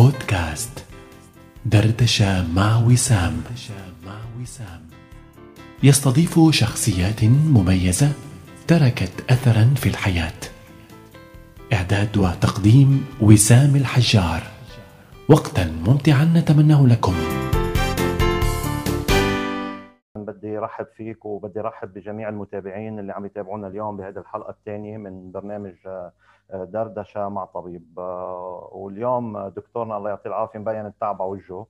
بودكاست دردشة مع وسام يستضيف شخصيات مميزة تركت أثرا في الحياة. إعداد وتقديم وسام الحجار. وقتا ممتعا نتمناه لكم. بدي رحب فيك وبدي رحب بجميع المتابعين اللي عم يتابعونا اليوم بهذه الحلقة الثانية من برنامج دردشة مع طبيب. آه، واليوم دكتورنا الله يعطيه العافية مبين التعب على وجهه.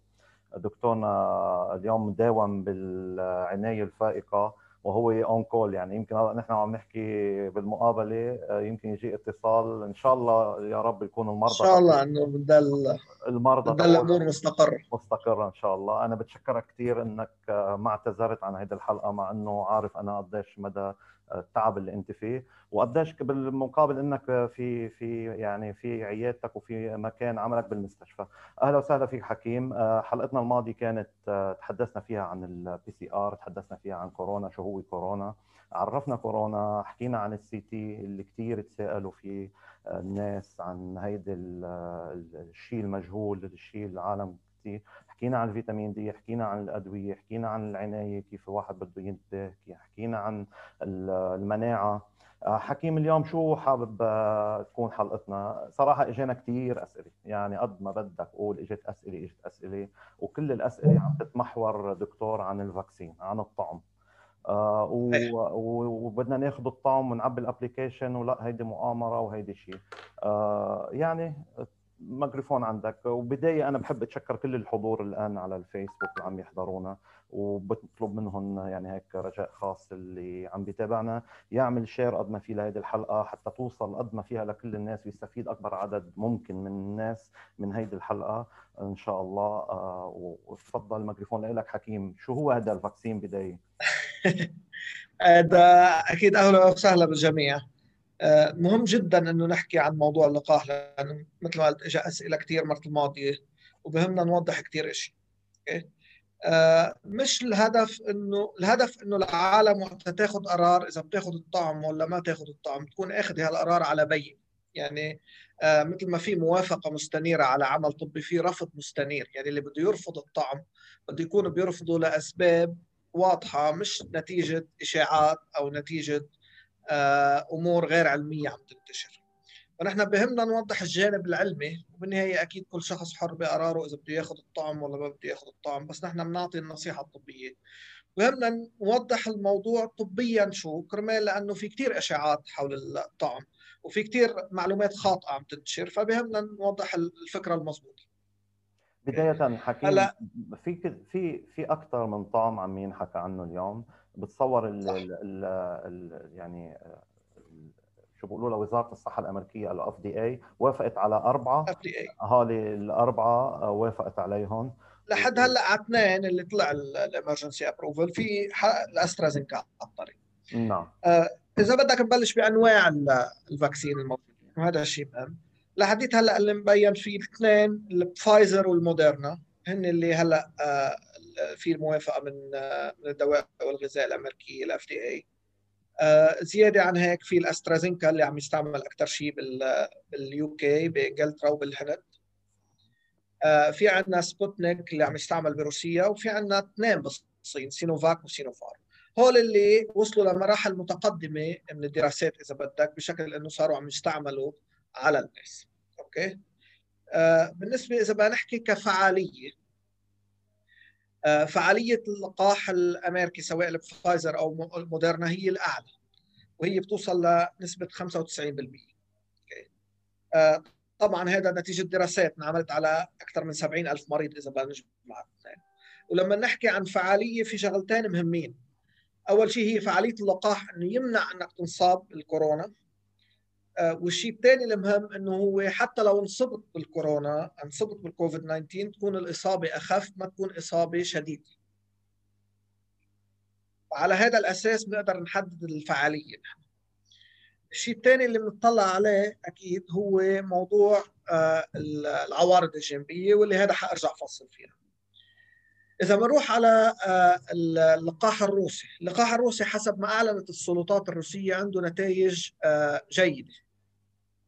دكتورنا اليوم مداوم بالعناية الفائقة وهو اون كول يعني يمكن نحن عم نحكي بالمقابلة آه، يمكن يجي اتصال. إن شاء الله يا رب يكون المرضى إن شاء الله إنه بدل المرضى بدل الأمور مستقرة. مستقرة إن شاء الله. أنا بتشكرك كثير إنك آه، ما اعتذرت عن هذه الحلقة مع إنه عارف أنا قديش مدى التعب اللي أنت فيه وقديش بالمقابل إنك في في يعني في عيادتك وفي مكان عملك بالمستشفى. أهلا وسهلا فيك حكيم. آه، حلقتنا الماضية كانت آه، تحدثنا فيها عن ال PCR تحدثنا فيها عن كورونا شو هو كورونا. عرفنا كورونا حكينا عن ال CT اللي كثير تساءلوا فيه آه، الناس عن هيدي الشيء المجهول الشيء العالم كثير حكينا عن الفيتامين دي حكينا عن الأدوية حكينا عن العناية كيف الواحد بده ينتبه حكينا عن المناعة. آه، حكيم اليوم شو حابب آه، تكون حلقتنا؟ صراحة اجانا كثير أسئلة يعني قد ما بدك قول إجت أسئلة إجت أسئلة وكل الأسئلة عم تتمحور دكتور عن ال vaccine عن الطعم. آه وبدنا ناخذ الطعم ونعبي ال application ولا هيدي مؤامرة وهيدي شيء. آه يعني ميكروفون عندك. وبداية أنا بحب أتشكر كل الحضور الآن على الفيسبوك اللي عم يحضرونا وبطلب منهم يعني هيك رجاء خاص اللي عم بيتابعنا. يعمل share قد ما في لهيدي الحلقة حتى توصل قد ما فيها لكل الناس ويستفيد أكبر عدد ممكن من الناس من هيدي الحلقة إن شاء الله. آه، وتفضل الميكروفون لك حكيم. شو هو هذا ال vaccine بداية؟ هذا أكيد أهلا وسهلا بالجميع. مهم جدا إنه نحكي عن موضوع اللقاح لأنه مثل ما قلت اجى أسئلة كثير مرة الماضية وبهمنا نوضح كثير شيء أوكي؟ آه، مش الهدف إنه الهدف إنه العالم وقت تاخذ قرار إذا بتاخذ الطعم ولا ما تاخذ الطعم تكون أخذ هالقرار على بين يعني آه، مثل ما في موافقة مستنيرة على عمل طبي في رفض مستنير. يعني اللي بده يرفض الطعم بده يكون بيرفضه لأسباب واضحة مش نتيجة إشاعات أو نتيجة آه، أمور غير علمية عم تنتشر. فنحن بهمنا نوضح الجانب العلمي وبالنهاية أكيد كل شخص حر بقراره إذا بده يأخذ الطعم ولا ما بده يأخذ الطعم بس نحن بنعطي النصيحة الطبية. بهمنا نوضح الموضوع طبيا شو؟ كرمال لأنه في كثير أشاعات حول الطعم وفي كثير معلومات خاطئة عم تنتشر فبهمنا نوضح الفكرة المضبوطه بداية حكيم هلا في في في أكثر من طعم عم ينحكى عنه اليوم. بتصور ال ال ال ال يعني شو بيقولوا له وزارة الصحة الأمريكية ال FDA وافقت على أربعة. FDA هالي الأربعة وافقت عليهم. لحد هلأ على اثنين اللي طلع ال emergency approval في الأسترازينكا على الطريق. نعم. آه إذا بدك نبلش بأنواع ال vaccine الموجودين وهذا الشيء مهم. لحديت هلأ اللي مبين في الاثنين الفايزر والموديرنا هن اللي هلأ آه في الموافقة من من الدواء والغذاء الأمريكية ال FDA زيادة عن هيك في الأسترازينكا اللي عم يستعمل أكثر شيء بال UK بإنجلترا وبالهند. آه، في عندنا سبوتنيك اللي عم يستعمل بروسيا وفي عندنا اثنين بالصين سينوفاك وسينوفارم. هول اللي وصلوا لمراحل متقدمه من الدراسات إذا بدك بشكل إنه صاروا عم يستعملوا على الناس. okay؟ آه بالنسبة إذا بدنا نحكي كفعالية آه، فعالية اللقاح الأمريكي سواء الفايزر أو موديرنا هي الأعلى وهي بتوصل لنسبة 95% آه، طبعا هذا نتيجة دراسات انعملت على أكثر من 70 ألف مريض إذا بدنا نجمع ولما نحكي عن فعالية في شغلتين مهمين. أول شيء هي فعالية اللقاح إنه يمنع إنك تنصاب بالكورونا. آه، والشيء الثاني المهم إنه هو حتى لو انصبت بالكورونا انصبت بالكوفيد 19 تكون الإصابة أخف ما تكون إصابة شديدة. وعلى هذا الأساس بنقدر نحدد الفعالية. نحن الشيء الثاني اللي بنطلع عليه أكيد هو موضوع آه، العوارض الجانبيه واللي هذا حأرجع أفصل فيها. إذا بنروح على آه، اللقاح الروسي. اللقاح الروسي حسب ما أعلنت السلطات الروسية عنده نتائج جيدة.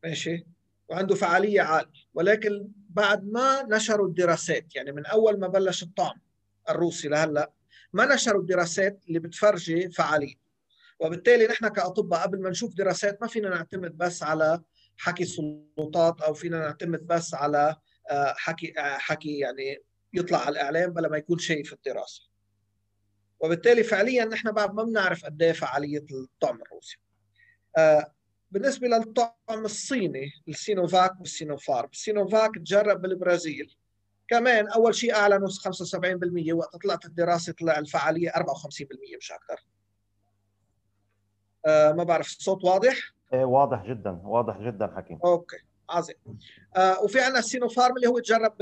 ماشي؟ وعنده فعالية عاليه ولكن بعد ما نشروا الدراسات يعني من أول ما بلش الطعم الروسي لهلأ ما نشروا الدراسات اللي بتفرجي فعالية. وبالتالي نحن كأطباء قبل ما نشوف دراسات ما فينا نعتمد بس على حكي السلطات أو فينا نعتمد بس على آه، حكي آه، حكي يعني يطلع على الإعلام بلا ما يكون شايف الدراسة. وبالتالي فعليا نحن بعد ما بنعرف قد إيه فعالية الطعم الروسي. آه، بالنسبة للطعم الصيني السينوفاك والسينوفارم السينوفاك تجرب بالبرازيل. كمان أول شيء اعلنوا 75% وقت طلعت الدراسة طلع الفعالية 54% مش أكثر آه ما بعرف الصوت واضح؟ إيه واضح جدا واضح جدا حكيم. okay عظيم. آه وفي عندنا السينوفارم اللي هو تجرب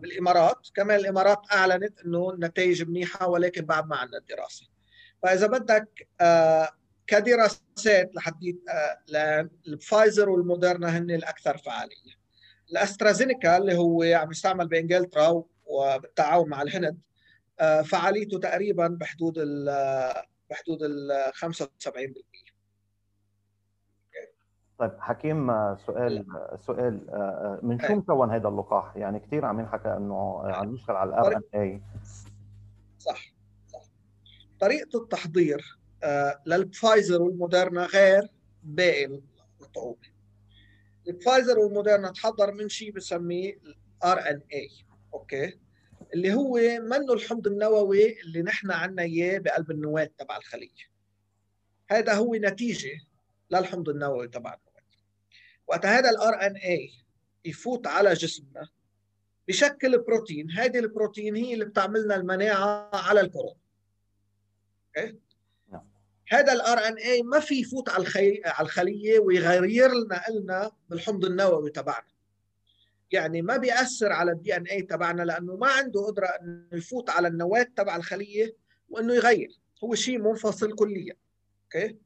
بالإمارات. كمان الإمارات أعلنت إنه النتائج منيحة ولكن بعد ما عندنا الدراسة. فإذا بدك آه كدراسات آه الفايزر والموديرنا هن الأكثر فعالية. الأسترازينيكا اللي هو عم يستعمل بانجلترا وبالتعاون مع الهند آه فعاليته تقريبا بحدود ال بحدود ال 75% طيب حكيم سؤال سؤال من شو مكون هذا اللقاح؟ يعني كثير عم ينحكى إنه عم يشتغل على ال RNA صح صح. طريقة التحضير للفايزر والموديرنا غير باقي الطعوم الفايزر والموديرنا تحضر من شيء بسميه ال RNA okay؟ اللي هو منه الحمض النووي اللي نحن عنا إياه بقلب النواه تبع الخليه هذا هو نتيجة للحمض النووي تبع النواه وقت هذا ال RNA يفوت على جسمنا بشكل بروتين هذه البروتين هي اللي بتعملنا المناعة على الكورونا. okay. هذا ال RNA ما في يفوت على الخلية ويغير لنا لنا بالحمض النووي تبعنا. يعني ما بيأثر على ال DNA تبعنا لأنه ما عنده قدرة إنه يفوت على النواة تبع الخلية وإنه يغير. هو شيء منفصل كليا okay؟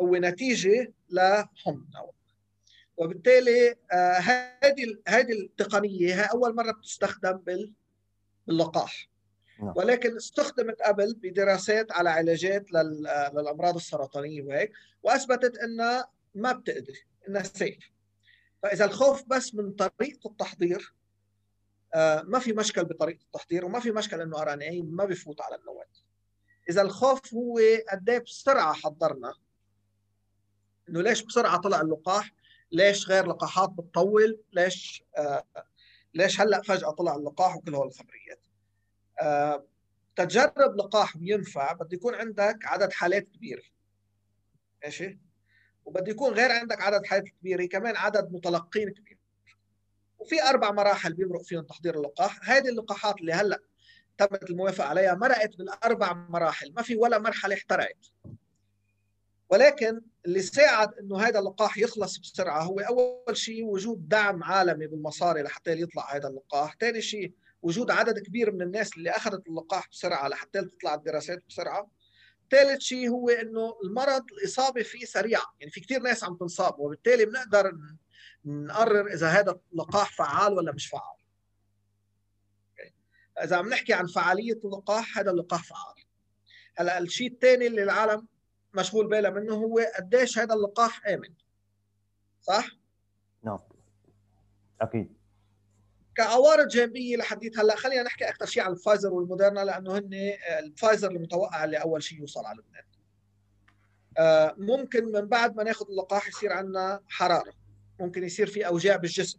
هو نتيجة لحمض نووي. وبالتالي آه، هذه هذه التقنية هي أول مرة بتستخدم باللقاح. نعم. ولكن استخدمت قبل بدراسات على علاجات للأمراض السرطانية وهيك وأثبتت إنها ما بتقدر إنها سيف فإذا الخوف بس من طريقة التحضير آه، ما في مشكل بطريقة التحضير وما في مشكل إنه آر إن اي ما بفوت على النواه إذا الخوف هو قد إيه بسرعة حضرنا إنه ليش بسرعة طلع اللقاح؟ ليش غير لقاحات بتطول؟ ليش آه ليش هلأ فجأة طلع اللقاح وكل هول الخبريات؟ تجرب لقاح وينفع بده يكون عندك عدد حالات كبيرة. ماشي؟ وبده يكون غير عندك عدد حالات كبيرة كمان عدد متلقين كبير. وفي أربع مراحل بيمرق فيهم تحضير اللقاح. هذه اللقاحات اللي هلأ تمت الموافقة عليها مرقت بالأربع مراحل. ما في ولا مرحلة احترقت. ولكن اللي ساعد إنه هذا اللقاح يخلص بسرعة هو أول شيء وجود دعم عالمي بالمصاري لحتى يطلع هذا اللقاح، ثاني شيء وجود عدد كبير من الناس اللي أخذت اللقاح بسرعة لحتى تطلع الدراسات بسرعة. ثالث شيء هو إنه المرض الإصابة فيه سريعه، يعني في كثير ناس عم تنصاب وبالتالي بنقدر نقرر إذا هذا اللقاح فعال ولا مش فعال. إذا عم نحكي عن فعالية اللقاح هذا اللقاح فعال. هلأ الشيء الثاني اللي العالم مشغول بالها منه هو قديش هذا اللقاح آمن صح؟ نعم أكيد كعوارض جانبيه لحديت هلأ خلينا نحكي أكثر شيء عن الفايزر والموديرنا لأنه هن الفايزر المتوقع اللي اول شيء يوصل على لبنان. آه، ممكن من بعد ما ناخذ اللقاح يصير عندنا حرارة. ممكن يصير في أوجاع بالجسم.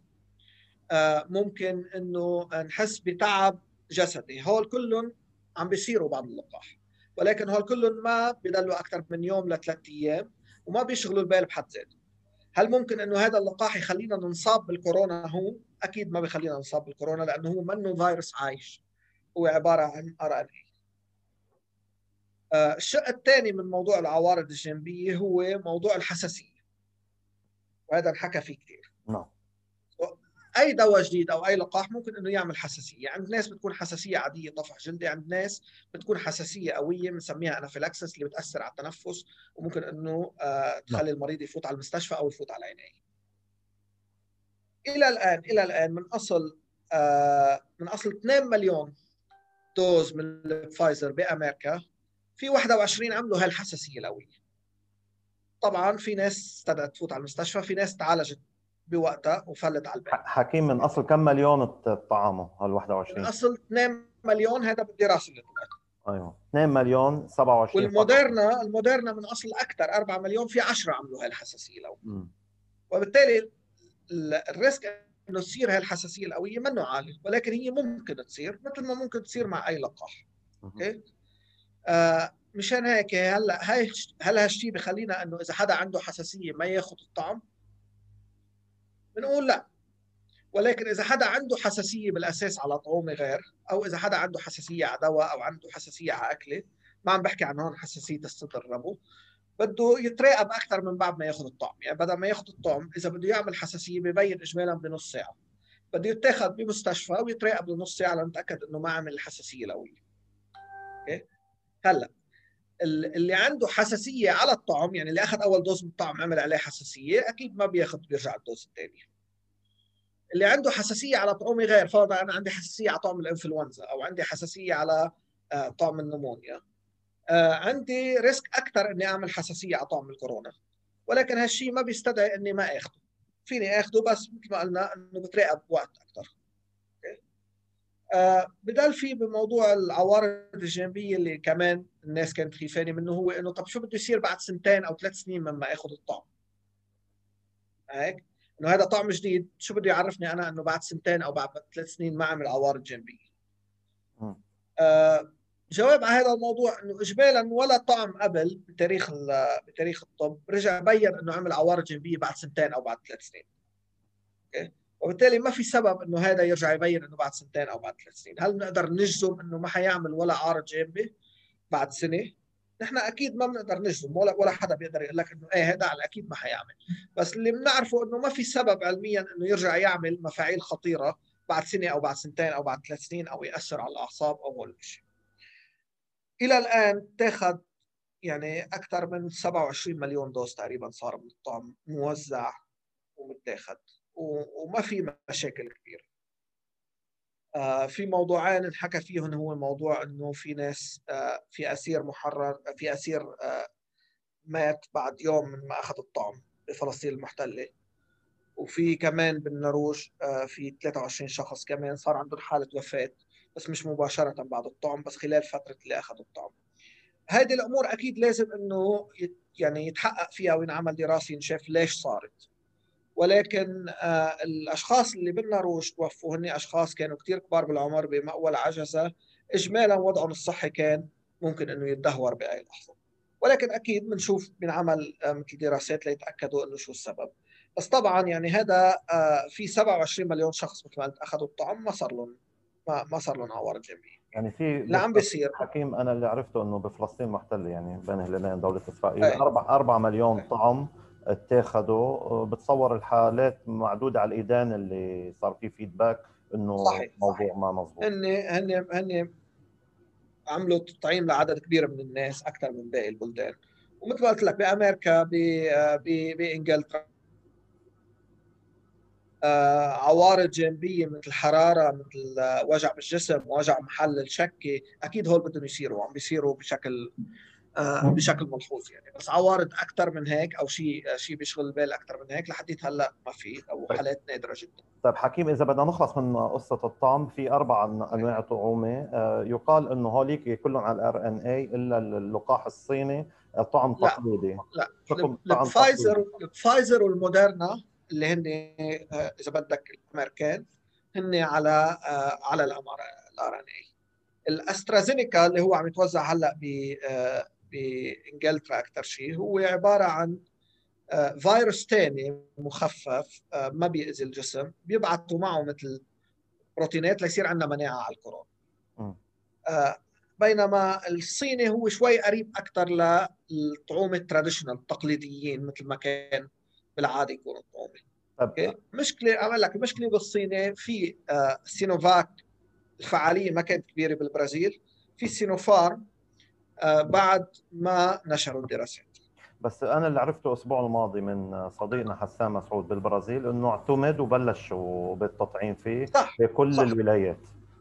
آه، ممكن إنه نحس بتعب جسدي. هول كلهم عم بيصيروا بعد اللقاح. ولكن هول كلهم ما بيضلوا أكثر من يوم لثلاث أيام وما بيشغلوا البال بحد ذاته. هل ممكن إنه هذا اللقاح يخلينا ننصاب بالكورونا هو أكيد ما بيخلينا ننصاب بالكورونا لأنه هو منه فيروس عايش. هو عبارة عن أر إن اي الشق الثاني من موضوع العوارض الجانبيه هو موضوع الحساسية. وهذا انحكى فيه كثير. نعم. أي دواء جديد أو أي لقاح ممكن إنه يعمل حساسية. عند ناس بتكون حساسية عادية طفح جلدي عند ناس بتكون حساسية قوية بنسميها anaphylaxis اللي بتأثر على التنفس وممكن إنه آه تخلي نعم. المريض يفوت على المستشفى أو يفوت على العنايه إلى الآن إلى الآن من أصل آه من أصل 2 مليون dose من فايزر بأمريكا في 21 عملوا هالحساسية القوية. طبعا في ناس استدعت تفوت على المستشفى في ناس تعالجت بوقتها وفلت على البيت حكيم من أصل كم مليون طعمة هال 21 من أصل 2 مليون هذا بالدراسة اللي طلعت أيوه. 2 مليون 27 والموديرنا الموديرنا من أصل أكثر 4 مليون في 10 عملوا هاي الحساسيه لو وبالتالي ال risk إنه تصير هاي الحساسيه القويه منه عالي ولكن هي ممكن تصير مثل ما ممكن تصير مع أي لقاح. أوكي؟ آه مشان هيك هلأ هاي هل هالشيء بخلينا إنه إذا حدا عنده حساسية ما ياخذ الطعم؟ بنقول لا. ولكن إذا حدا عنده حساسية بالأساس على طعومة غير أو إذا حدا عنده حساسية على دواء أو عنده حساسية على أكلة ما عم بحكي عن هون حساسية الصدر ربو. بده يتراقب أكثر من بعد ما ياخذ الطعم. يعني بدل ما ياخذ الطعم إذا بده يعمل حساسية ببين اجمالا بنص ساعة. بده يتاخذ بمستشفى ويتراقب لنص ساعة لنتأكد إنه ما عمل الحساسيه القويه okay؟ هلأ اللي عنده حساسية على الطعم يعني اللي أخذ أول dose من الطعم عمل عليه حساسية أكيد ما بياخذ بيرجع ال dose الثانية اللي عنده حساسية على طعومة غير فرضا أنا عندي حساسية على طعم الإنفلونزا أو عندي حساسية على آه، طعم النمونيا. عندي risk أكثر إني أعمل حساسية على طعم الكورونا. ولكن هالشيء ما بيستدعي إني ما اخذه فيني اخذه بس مثل ما قلنا إنه بتراقب وقت أكثر. آه بدل في بموضوع العوارض الجانبيه اللي كمان الناس كانت خيفانه منه هو إنه طب شو بده يصير بعد سنتين أو ثلاث سنين لما آخذ الطعم؟ هيك؟ إنه هذا طعم جديد شو بده يعرفني أنا إنه بعد سنتين أو بعد ثلاث سنين ما عمل عوارض جانبيه آه جواب على هذا الموضوع إنه اجمالا ولا طعم قبل بتاريخ بتاريخ الطب رجع بين إنه عمل عوارض جانبية بعد سنتين أو بعد ثلاث سنين. أوكي؟ وبالتالي ما في سبب إنه هذا يرجع يبين إنه بعد سنتين أو بعد ثلاث سنين، هل بنقدر نجزم إنه ما حيعمل ولا عارض جانبي بعد سنة؟ نحن أكيد ما بنقدر نجزم ولا ولا حدا بيقدر يقول لك إنه إيه هذا على أكيد ما حيعمل، بس اللي بنعرفه إنه ما في سبب علميا إنه يرجع يعمل مفاعيل خطيرة بعد سنة أو بعد سنتين أو بعد ثلاث سنين أو يأثر على الأعصاب أو هول الشيء. إلى الآن اتخذ يعني أكثر من 27 مليون دوز تقريبا صار من الطعم موزع ومتاخذ وما في مشاكل كبيرة. آه في موضوعين انحكى فيهم هو موضوع إنه في ناس آه في أسير محرر في أسير آه مات بعد يوم من ما أخذ الطعم بفلسطين المحتلة. وفي كمان بالنرويج آه، في 23 شخص كمان صار عندهم حالة وفاة. بس مش مباشرة بعد الطعم بس خلال فترة اللي اخذوا الطعم. هذه الأمور أكيد لازم إنه يعني يتحقق فيها وينعمل دراسه ينشاف ليش صارت. ولكن آه الأشخاص اللي بالنرويج توفوا هن أشخاص كانوا كثير كبار بالعمر بمأول عجزه اجمالا وضعهم الصحي كان ممكن إنه يتدهور بأي لحظة. ولكن أكيد بنشوف بنعمل آه مثل دراسات ليتأكدوا إنه شو السبب. بس طبعا يعني هذا آه في 27 مليون شخص مثل ما قلت أخذوا الطعم ما صار لهم ما ما صار لهم عوارض جانبيه يعني في لا عم بيصير. حكيم أنا اللي عرفته إنه بفلسطين محتله يعني بين هلالين دولة إسرائيل. 4 4 مليون طعم اتاخذوا بتصور الحالات معدودة على الإيدين اللي صار في فيدباك إنه صحيح موضوع صحيح. ما مضبوط هن هن هن عملوا تطعيم لعدد كبير من الناس أكثر من باقي البلدان. ومثل ما قلت لك بأمريكا بإنجلترا عوارض جانبيه مثل حراره مثل آه، وجع بالجسم وجع محل الشكة أكيد هول بدهم يصيروا وعم بيصيروا بشكل آه، بشكل ملحوظ يعني. بس عوارض أكثر من هيك أو شيء شيء بيشغل البال أكثر من هيك لحديت هلأ ما في أو طيب. حالات نادرة جدا. طيب حكيم إذا بدنا نخلص من قصة الطعم في أربع أنواع طعومة. يقال إنه هوليك كلهم على الار ان اي إلا اللقاح الصيني طعم تقليدي. لا. لا الفايزر الفايزر والموديرنا اللي هن آه، إذا بدك الامريكان هن على آه، على ال RNA الأسترازينيكا اللي هو عم يتوزع هلأ ب آه، بانجلترا أكثر شيء هو عبارة عن فيروس ثاني مخفف ما بيأذي الجسم بيبعثوا معه مثل بروتينات ليصير عندنا مناعة على الكورونا بينما الصيني هو شوي قريب أكثر للطعوم ال traditional التقليديين مثل ما كان بالعاده يكونوا طعومه okay مشكلة اعمل لك المشكلة بالصيني في آه سينوفاك الفعالية ما كانت كبيرة بالبرازيل في سينوفارم آه بعد ما نشروا الدراسات بس أنا اللي عرفته الأسبوع الماضي من صديقنا حسام مسعود بالبرازيل إنه اعتمد وبلشوا بالتطعيم فيه صح. بكل صح. الولايات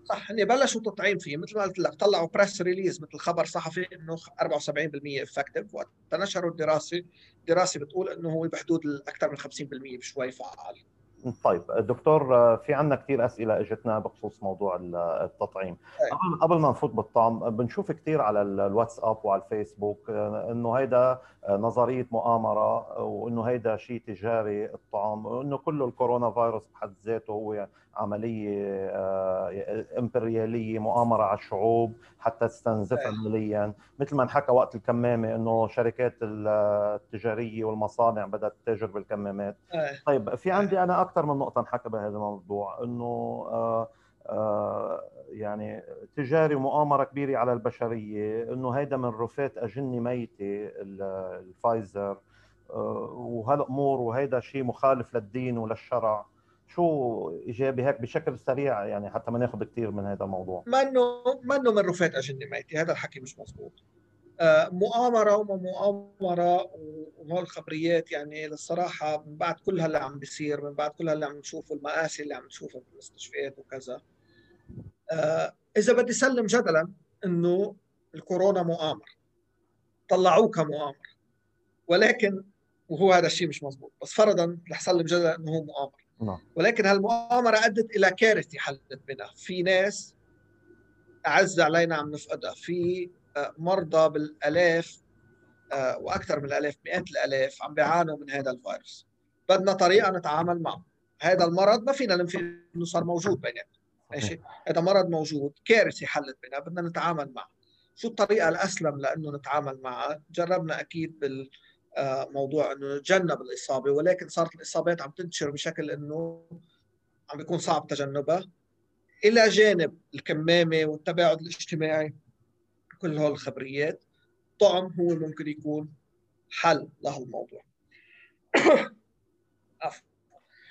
صح هن بلشوا تطعيم فيه مثل ما قلت لك طلعوا press release مثل خبر صحفي إنه 74% effective وقت نشروا الدراسة الدراسه بتقول إنه هو بحدود أكثر من 50% بشوي فعال. طيب دكتور في عندنا كثير أسئلة إجتنا بخصوص موضوع التطعيم. قبل قبل ما نفوت بالطعم بنشوف كثير على الواتساب وعلى الفيسبوك إنه هيدا نظرية مؤامرة وإنه هيدا شيء تجاري الطعام وإنه كله الكورونا فيروس بحد ذاته هو عملية آه، إمبريالية مؤامرة على الشعوب حتى تستنزفها ماليا مثل ما انحكى وقت الكمامة إنه شركات التجارية والمصانع بدأت تتاجر بالكمامات. طيب في عندي أنا أكثر من نقطة انحكى بهذا الموضوع إنه آه، آه، يعني تجاري ومؤامره كبيرة على البشرية إنه هيدا من رفات أجنة ميتة الفايزر وهالأمور وهيدا شيء مخالف للدين وللشرع. شو إيجابي هيك بشكل سريع يعني حتى ما ناخذ كثير من هذا الموضوع؟ منه منه من رفات اجنه ميته هذا الحكي مش مزبوط. آه، مؤامرة وما مؤامرة وهول الخبريات يعني للصراحة من بعد كل هلأ عم بيصير من بعد كل هلأ عم نشوفه المآسي اللي عم نشوفها في المستشفيات وكذا. آه، إذا بدي سلم جدلا إنه الكورونا مؤامره طلعوه كمؤامره ولكن وهو هذا الشيء مش مزبوط. بس فرضا رح سلم جدلا إنه هو مؤامره. ولكن هالمؤامرة أدت إلى كارثة حدثت بنا. في ناس أعز علينا عم نفقدها. في آه، مرضى بالآلاف آه، وأكثر من الآلاف مئات الآلاف عم بيعانوا من هذا الفيروس. بدنا طريقة نتعامل معه. هذا المرض ما فينا ننفي إنه صار موجود بيننا ماشي؟ هذا مرض موجود كارثة حلت بنا بدنا نتعامل معه. شو الطريقة الأسلم لإنه نتعامل معها؟ جربنا أكيد بال موضوع إنه نتجنب الإصابة ولكن صارت الإصابات عم تنتشر بشكل إنه عم بيكون صعب تجنبها. إلى جانب الكمامة والتباعد الاجتماعي كل هول الخبريات الطعم هو ممكن يكون حل لهالموضوع.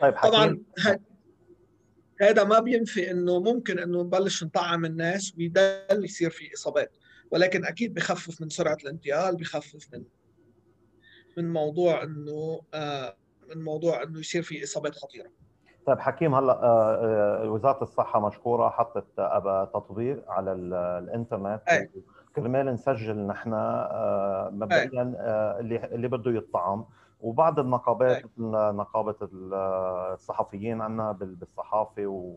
طيب طبعا هذا ما بينفي إنه ممكن إنه نبلش نطعم الناس ويضل يصير في إصابات. ولكن أكيد بخفف من سرعة الانتقال بخفف من من موضوع إنه آه، من موضوع إنه يصير في إصابات خطيرة. طيب حكيم هلأ آه، آه، وزارة الصحة مشكورة حطت تطبيق على الإنترنت. أي. كرمال نسجل نحن مبدئيا اللي اللي بده يطعم. وبعض النقابات مثل نقابة الصحفيين عندنا بالصحافة و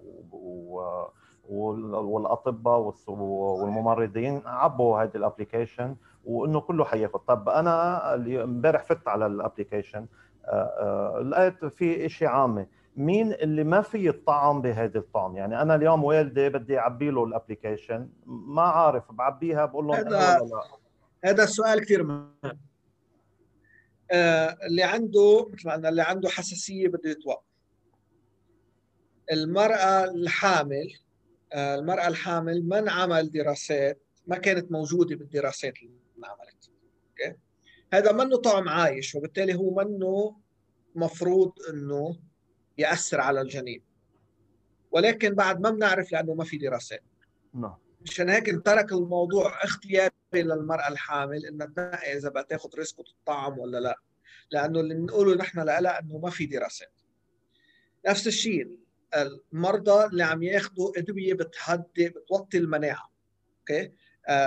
والأطباء والممرضين عبوا هذه ال application وإنه كله حياخذ طب أنا امبارح فت على ال application آه، آه، لقيت في شيء عامة. مين اللي ما في الطعم بهذه الطعم؟ يعني أنا اليوم والدي بدي أعبي له ال application ما عارف بعبيها بقول له هذا لا. هذا السؤال كثير مهم. آه اللي عنده مثل ما اللي عنده حساسية بده يتوقف. المرأة الحامل آه المرأة الحامل من عمل دراسات؟ ما كانت موجودة بالدراسات اللي انعملت okay هذا منه طعم عايش وبالتالي هو منه مفروض إنه يأثر على الجنين. ولكن بعد ما بنعرف لأنه ما في دراسات نعم. مشان هيك ترك الموضوع اختياري للمرأة الحامل إنها تنقي إذا بدها تاخذ risk وتطعم ولا لا. لأنه اللي بنقوله نحن لها إنه ما في دراسات نفس الشيء المرضى اللي عم ياخذوا أدوية بتهدي بتوطي المناعة. أوكي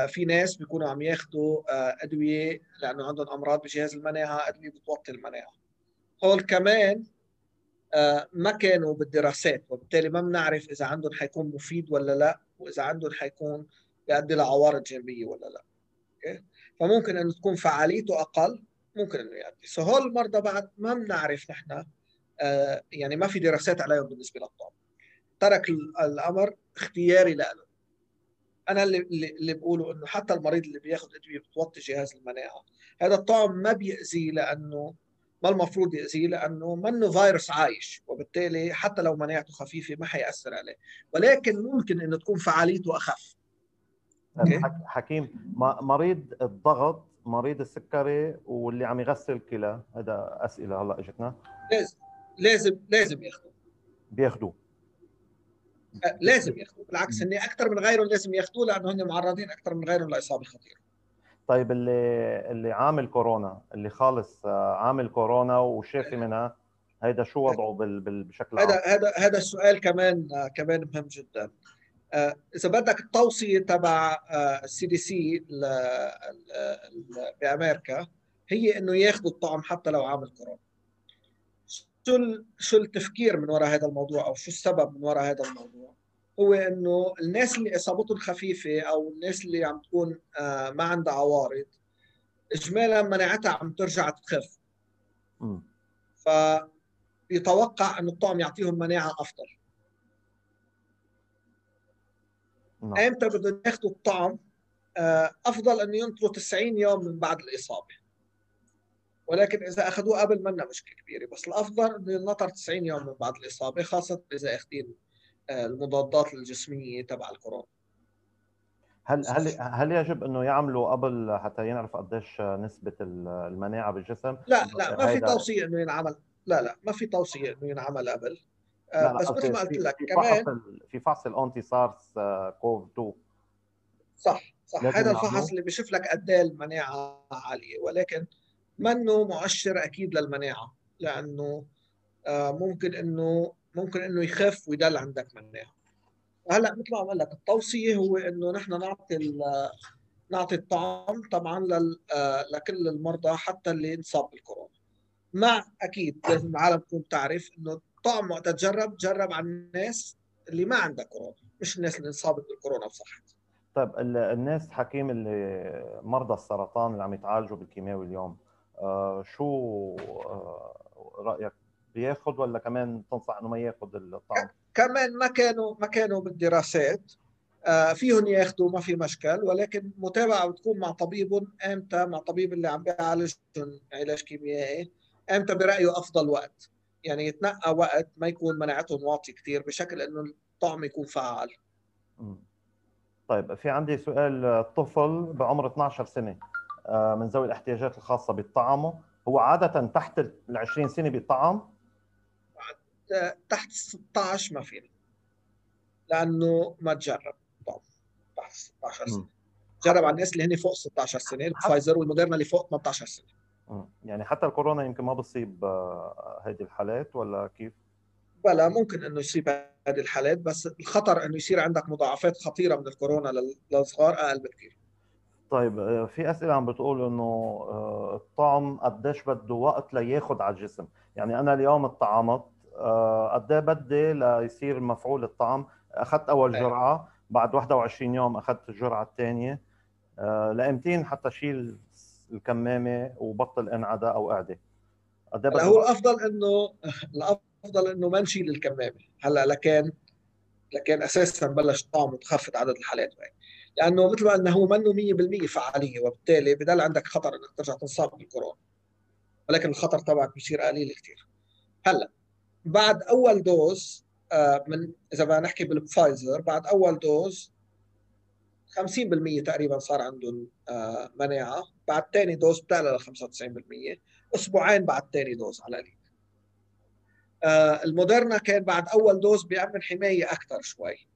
في ناس بيكونوا عم ياخذوا آه، أدوية لأنه عندهم أمراض بجهاز المناعة أدوية بتوطي المناعة. هول كمان آه، ما كانوا بالدراسات وبالتالي ما بنعرف إذا عندهم حيكون مفيد ولا لا وإذا عندهم حيكون بيؤدي لعوارض جانبية ولا لا. okay؟ فممكن إنه تكون فعاليته أقل ممكن إنه يؤدي. so هول المرضى بعد ما بنعرف نحن يعني ما في دراسات عليهم بالنسبة للطعم ترك الأمر اختياري له أنا اللي اللي بقوله إنه حتى المريض اللي بياخذ أدوية بتوطي جهاز المناعة هذا الطعم ما بيأذيه لأنه ما المفروض يأذيه لأنه منه فيروس عايش وبالتالي حتى لو مناعته خفيفة ما حيأثر عليه. ولكن ممكن إنه تكون فعاليته أخف. حكيم مريض الضغط مريض السكري واللي عم يغسل الكلى هذا أسئلة هلأ إجتنا. لازم لازم لازم ياخذوا بياخذوه لازم ياخذوا بالعكس هن أكثر من غيرهم لازم ياخذوه لأنه هن معرضين أكثر من غيرهم لإصابة خطيرة. طيب اللي اللي عامل كورونا اللي خالص آه، عامل كورونا وشافي منها هيدا شو وضعه بشكل عام؟ هذا هذا هذا السؤال كمان آه، كمان مهم جدا. آه، إذا بدك التوصية تبع السي دي سي بأمريكا هي إنه ياخذوا الطعم حتى لو عامل كورونا. شو شو التفكير من وراء هذا الموضوع أو شو السبب من وراء هذا الموضوع؟ هو إنه الناس اللي إصابتهم خفيفة أو الناس اللي عم تكون آه، ما عندها عوارض اجمالا مناعتها عم ترجع تخف. فيتوقع إنه الطعم يعطيهم مناعة أفضل. نعم. ايمتى بدهم ياخذوا الطعم؟ آه، أفضل إنه ينطروا 90 يوم من بعد الإصابة. ولكن إذا أخذوه قبل منا مشكلة كبيرة. بس الأفضل انه ينطر 90 يوم من بعد الإصابة خاصة إذا أخذين آه، المضادات الجسمية تبع الكورونا. هل هل هل يجب إنه يعملوا قبل حتى ينعرف قديش نسبة المناعة بالجسم؟ لا لا ما في توصية إنه ينعمل. لا لا ما في توصية إنه ينعمل قبل. آه، لا لا بس مثل ما قلت لك كمان فحص في فحص الانتي سارس كوف 2 صح صح. هذا الفحص اللي بيشوف لك قد إيه المناعة عالية. ولكن منه مؤشر أكيد للمناعة لأنه آه، ممكن إنه ممكن إنه يخف ويضل عندك مناعة هلأ مثل ما عم لك التوصية هو إنه نحن نعطي نعطي الطعام طبعا. آه، لكل المرضى حتى اللي انصاب بالكورونا مع أكيد لازم العالم تكون تعرف إنه الطعم وقت تجرب جرب على الناس اللي ما عندها كورونا مش الناس اللي انصابت بالكورونا بصحتها طيب الناس حكيم اللي مرضى السرطان اللي عم يتعالجوا بالكيماوي اليوم شو آه رأيك؟ بياخذ ولا كمان تنصح إنه ما ياخذ الطعم؟ كمان ما كانوا ما كانوا بالدراسات. آه فيهم ياخذوا ما في مشكل. ولكن متابعة بتكون مع طبيبهم إمتى؟ مع طبيب اللي عم بيعالجهم علاج كيميائي. إمتى؟ برأيه أفضل وقت. يعني يتنقى وقت ما يكون مناعتهم واطي كثير بشكل إنه الطعم يكون فعال. طيب في عندي سؤال طفل بعمر 12 سنة. آه، من ذوي الاحتياجات الخاصة بيطعموا هو عادة تحت ال 20 سنة بيطعم تحت 16 ما فينا لأنه ما تجرب تحت 16 سنة. جرب على الناس اللي هن فوق 16 سنة. الفايزر والموديرنا اللي فوق 18 سنة. يعني حتى الكورونا يمكن ما بصيب آه، هذه الحالات ولا كيف؟ بلا ممكن إنه يصيب هذه الحالات بس الخطر إنه يصير عندك مضاعفات خطيرة من الكورونا للصغار أقل بكثير. طيب آه، في أسئلة عم بتقول إنه آه، الطعم قديش بده وقت لياخذ على الجسم. يعني أنا اليوم طعمت قد إيه بدي ليصير مفعول الطعم؟ أخذت أول أيوة. جرعة بعد 21 يوم أخذت الجرعة الثانية لامتين حتى شيل الكمامة وبطل انعدى أو قعده هلا هو الأفضل إنه الأفضل إنه ما نشيل الكمامة. هلا لكن لكن أساسا بلش طعم وتخفض عدد الحالات معي. لأنه مثل ما قلنا هو منه 100% فعالية وبالتالي بضل عندك خطر إنك ترجع تنصاب بالكورونا. ولكن الخطر تبعك بصير قليل كثير هلأ بعد أول dose آه، من إذا بدنا نحكي بالفايزر بعد أول dose 50% تقريبا صار عندهم آه، مناعة. بعد ثاني dose بتعلى ل 95% أسبوعين بعد ثاني dose على القليل. آه، الموديرنا كان بعد أول dose بيعمل حماية أكثر شوي.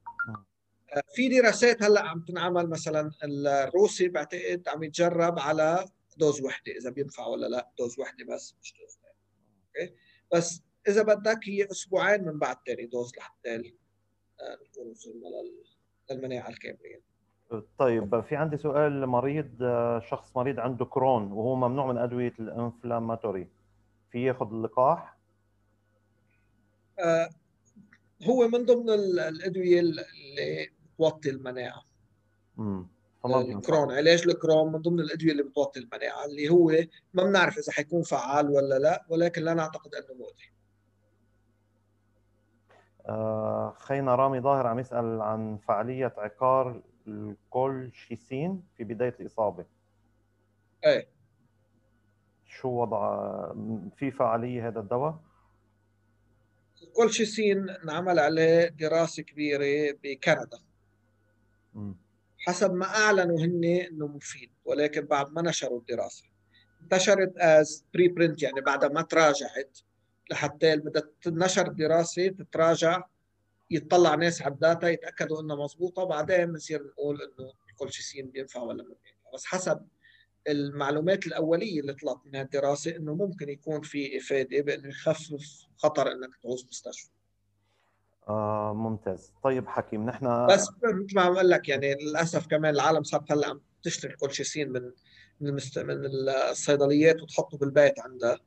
في دراسات هلا عم تنعمل مثلا الروسي بعتقد عم يتجرب على dose وحدة إذا بينفع ولا لا dose وحدة بس مش دوز okay؟ بس إذا بدك هي أسبوعين من بعد ثاني dose لحتى نكون وصلنا للمناعه الكامله طيب في عندي سؤال مريض شخص مريض عنده كرون وهو ممنوع من أدوية ال inflammatory. في ياخذ اللقاح؟ آه هو من ضمن الأدوية اللي بتوطي المناعة. امم الكرون علاج الكرون من ضمن الأدوية اللي بتوطي المناعة اللي هو ما بنعرف إذا حيكون فعال ولا لا ولكن لا نعتقد أنه مؤذي. آه خينا رامي ظاهر عم يسأل عن فعالية عقار الكولشيسين في بداية الإصابة. إيه. شو وضع في فعالية هذا الدواء؟ الكولشيسين انعمل عليه دراسة كبيرة بكندا. حسب ما أعلنوا هن إنه مفيد ولكن بعد ما نشروا الدراسة. انتشرت as preprint يعني بعد ما تراجعت لحتى بدها تنشر الدراسه تتراجع يطلع ناس على ال data يتأكدوا إنها مضبوطة بعدين بنصير نقول إنه الكولشيسين بينفع ولا ما بينفع. بس حسب المعلومات الأولية اللي طلعت من الدراسه إنه ممكن يكون في إفادة بإنه يخفف خطر إنك تعوز مستشفى. آه ممتاز. طيب حكيم نحن بس مثل ما عم أقول لك يعني للأسف كمان العالم صارت هلأ عم تشتري كولشيسين من من من الصيدليات وتحطه بالبيت عندها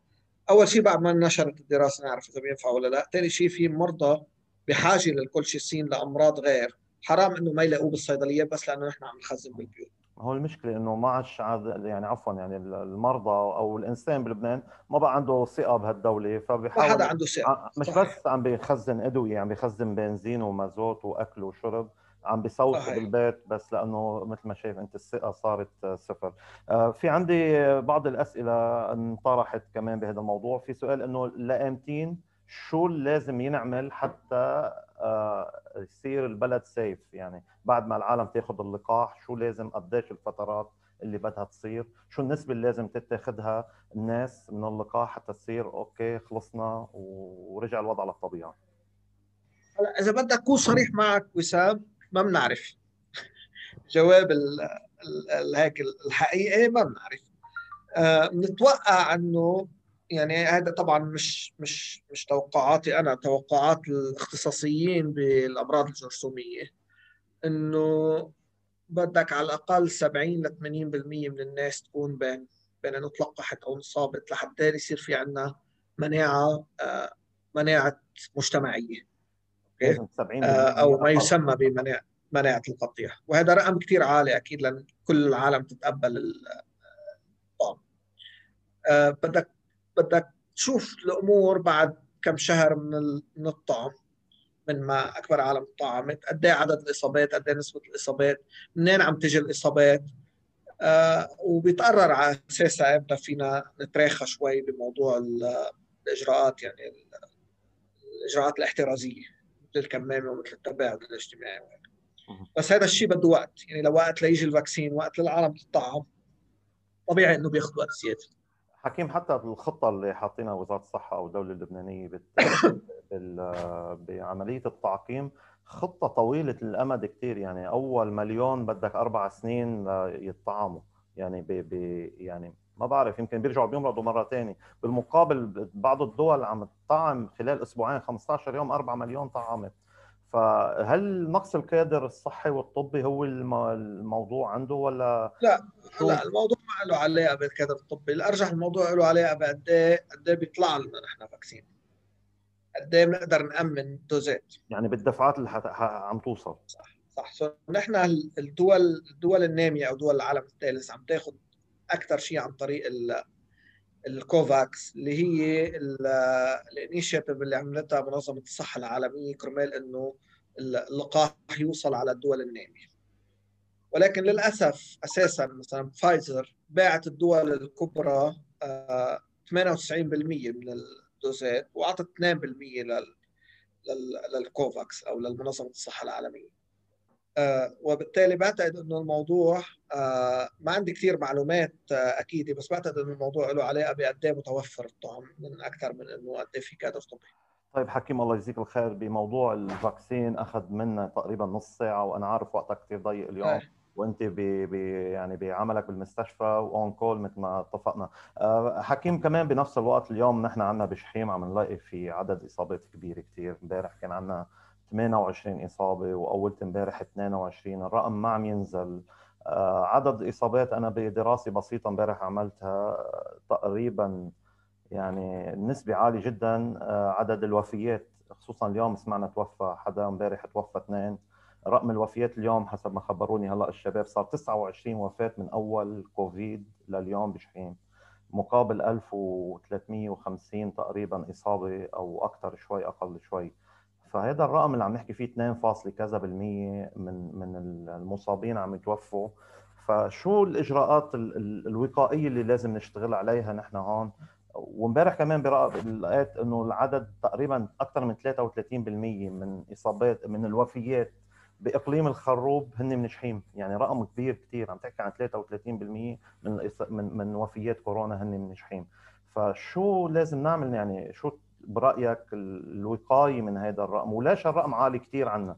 أول شيء بعد ما نشرت الدراسة نعرف إذا بينفع ولا لا، ثاني شيء في مرضى بحاجة للكولشيسين لأمراض غير. حرام إنه ما يلاقوه بالصيدلية بس لأنه نحن عم نخزن بالبيوت. هو المشكلة إنه ما عادش يعني عفوا يعني المرضى أو الإنسان بلبنان ما بقى عنده ثقة بهالدولة فبيحاول ما حدا عنده ثقة. مش صحيح. بس عم بيخزن أدوية عم بيخزن بنزين ومازوت وأكل وشرب عم بيصوتوا بالبيت بس لأنه مثل ما شايف أنت الثقة صارت صفر. آه، في عندي بعض الأسئلة انطرحت كمان بهذا الموضوع. في سؤال إنه لامتين شو اللي لازم ينعمل حتى يصير البلد سيف يعني بعد ما العالم تاخذ اللقاح شو لازم قديش الفترات اللي بدها تصير شو النسبة اللي لازم تتاخذها الناس من اللقاح حتى تصير أوكي خلصنا ورجع الوضع للطبيعة. هلا إذا بدك أكون صريح معك وسام ما بنعرف. جواب هيك الحقيقي ما بنعرف. بنتوقع آه إنه يعني هذا طبعا مش مش مش توقعاتي أنا توقعات الاختصاصيين بالأمراض الجرثومية. إنه بدك على الأقل 70 ل 80% من الناس تكون بين بين انه تلقحت أو انصابت لحتى يصير في عندنا مناعة آه مناعة مجتمعية. أوكي؟ آه أو ما يسمى بمناعة مناعة القطيع. وهذا رقم كثير عالي أكيد لأن كل العالم تتقبل الطعم آه بدك بدك تشوف الأمور بعد كم شهر من من الطعم من ما أكبر عالم طعمت قد إيه عدد الإصابات قد إيه نسبة الإصابات منين عم تجي الإصابات؟ آه وبيتقرر على اساسها إمتى فينا نتراخى شوي بموضوع الإجراءات يعني الإجراءات الاحترازية مثل الكمامة ومثل التباعد الاجتماعي بس هذا الشيء بده وقت يعني لو وقت ليجي الفاكسين وقت للعالم تطعم طبيعي إنه بياخذ وقت زيادة. حكيم حتى الخطة اللي حاطينها وزارة الصحة أو الدولة اللبنانية بال... بعملية التعقيم خطة طويلة الامد كثير يعني أول مليون بدك أربع سنين يتطعموا. يعني ب... ب... يعني ما بعرف يمكن بيرجعوا بيمرضوا مرة ثانية بالمقابل بعض الدول عم تطعم خلال أسبوعين 15 يوم 4 مليون طعمت فهل نقص الكادر الصحي والطبي هو الموضوع عنده ولا لا لا الموضوع ما له علاقه بالكادر الطبي الأرجح الموضوع له علاقه بقد إيه قد إيه بيطلع لنا نحن vaccine. قد إيه بنقدر نأمن dose ات يعني بالدفعات اللي عم توصل. صح صح. نحن الدول الدول النامية أو دول العالم الثالث عم تاخذ أكثر شيء عن طريق ال COVAX اللي هي ال initiative اللي عملتها منظمة الصحة العالمية كرمال إنه اللقاح يوصل على الدول النامية. ولكن للأسف أساسا مثلا فايزر باعت الدول الكبرى 98% آه، من ال dose ات وأعطت 2% لل COVAX أو للمنظمة الصحة العالمية. آه وبالتالي بعتقد إنه الموضوع آه ما عندي كثير معلومات آه اكيده بس بعتقد إنه الموضوع له علاقة بقد إيه متوفر الطعم من أكثر من إنه قد إيه في كادر طبي. طيب حكيم الله يجزيك الخير بموضوع ال vaccine أخذ منا تقريبا نص ساعة وأنا عارف وقتك كثير ضيق اليوم. هي. وأنت ب يعني بعملك بالمستشفى وأون كول مثل ما اتفقنا آه، حكيم كمان بنفس الوقت اليوم نحن عندنا بشحيم عم نلاقي في عدد إصابات كبير كثير امبارح كان عندنا 28 إصابة وأولت امبارح 22 الرقم ما عم ينزل. آه، عدد إصابات أنا بدراسة بسيطة امبارح عملتها تقريبا يعني النسبة عالية جدا آه، عدد الوفيات خصوصا اليوم سمعنا توفى حدا امبارح توفى اثنين. رقم الوفيات اليوم حسب ما خبروني هلأ الشباب صار 29 وفاة من أول كوفيد لليوم بشحيم مقابل 1350 تقريبا إصابة أو أكثر شوي أقل شوي. فهذا الرقم اللي عم نحكي فيه 2 فاصل كذا بالمية من من المصابين عم يتوفوا. فشو الإجراءات الوقائية اللي لازم نشتغل عليها نحن هون؟ وامبارح كمان لقيت إنه العدد تقريبا أكثر من 33% من إصابات من الوفيات بإقليم الخروب هن من شحيم. يعني رقم كبير كثير عم تحكي عن 33% من من من وفيات كورونا هن من شحيم. فشو لازم نعمل؟ يعني شو برأيك الوقاية من هذا الرقم؟ وليش الرقم عالي كثير عنا.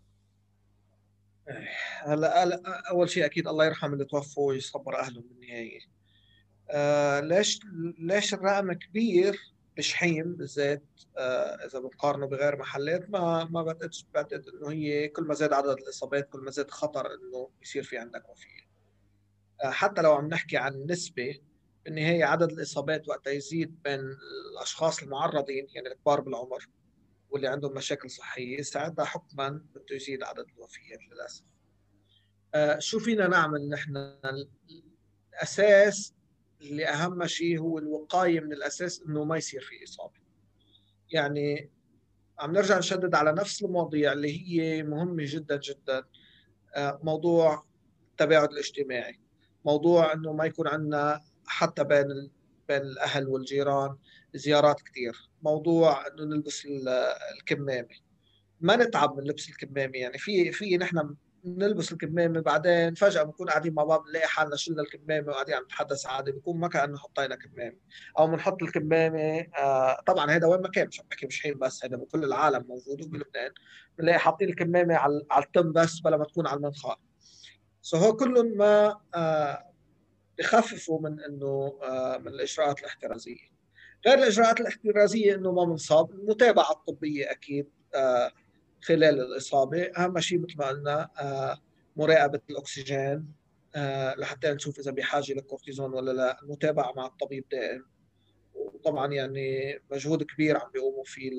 هلا أول شيء أكيد الله يرحم اللي توفوا ويصبر أهلهم بالنهاية. آه ليش ليش الرقم كبير؟ بشحيم بالذات آه إذا بنقارنه بغير محلات ما ما بعتقد بعتقد إنه هي كل ما زاد عدد الإصابات كل ما زاد خطر إنه يصير في عندك وفاه آه حتى لو عم نحكي عن نسبة بالنهايه عدد الإصابات وقتها يزيد بين الأشخاص المعرضين يعني الكبار بالعمر واللي عندهم مشاكل صحية ساعتها حكما بده يزيد عدد الوفيات للأسف. آه شو فينا نعمل نحن الأساس اللي أهم شيء هو الوقاية من الأساس إنه ما يصير في إصابة. يعني عم نرجع نشدد على نفس المواضيع اللي هي مهمة جدا جدا آه موضوع التباعد الاجتماعي موضوع إنه ما يكون عندنا حتى بين بين الأهل والجيران زيارات كثير موضوع انه نلبس الكمامة. ما نتعب من لبس الكمامة يعني. في في نحن نلبس الكمامة بعدين فجأة بنكون قاعدين مع بعض بنلاقي حالنا شلنا الكمامة وقاعدين عم نتحدث عادي بنكون ما كأنه حطينا كمامة. أو بنحط الكمامة آه طبعا هذا وين ما كان مش بحكي مش حين بس هذا بكل العالم موجود وبلبنان. بنلاقي حاطين الكمامة على على التم بس بلا ما تكون على المنخار. سو هو كلهم ما آه بخففوا من إنه آه من الإجراءات الاحترازية. غير الإجراءات الاحترازية إنه ما بنصاب المتابعة الطبية أكيد آه خلال الإصابة. أهم شيء مثل ما قلنا آه مراقبة الأكسجين لحتى نشوف إذا بحاجة للكورتيزون ولا لا. المتابعة مع الطبيب دائم. وطبعا يعني مجهود كبير عم بيقوموا فيه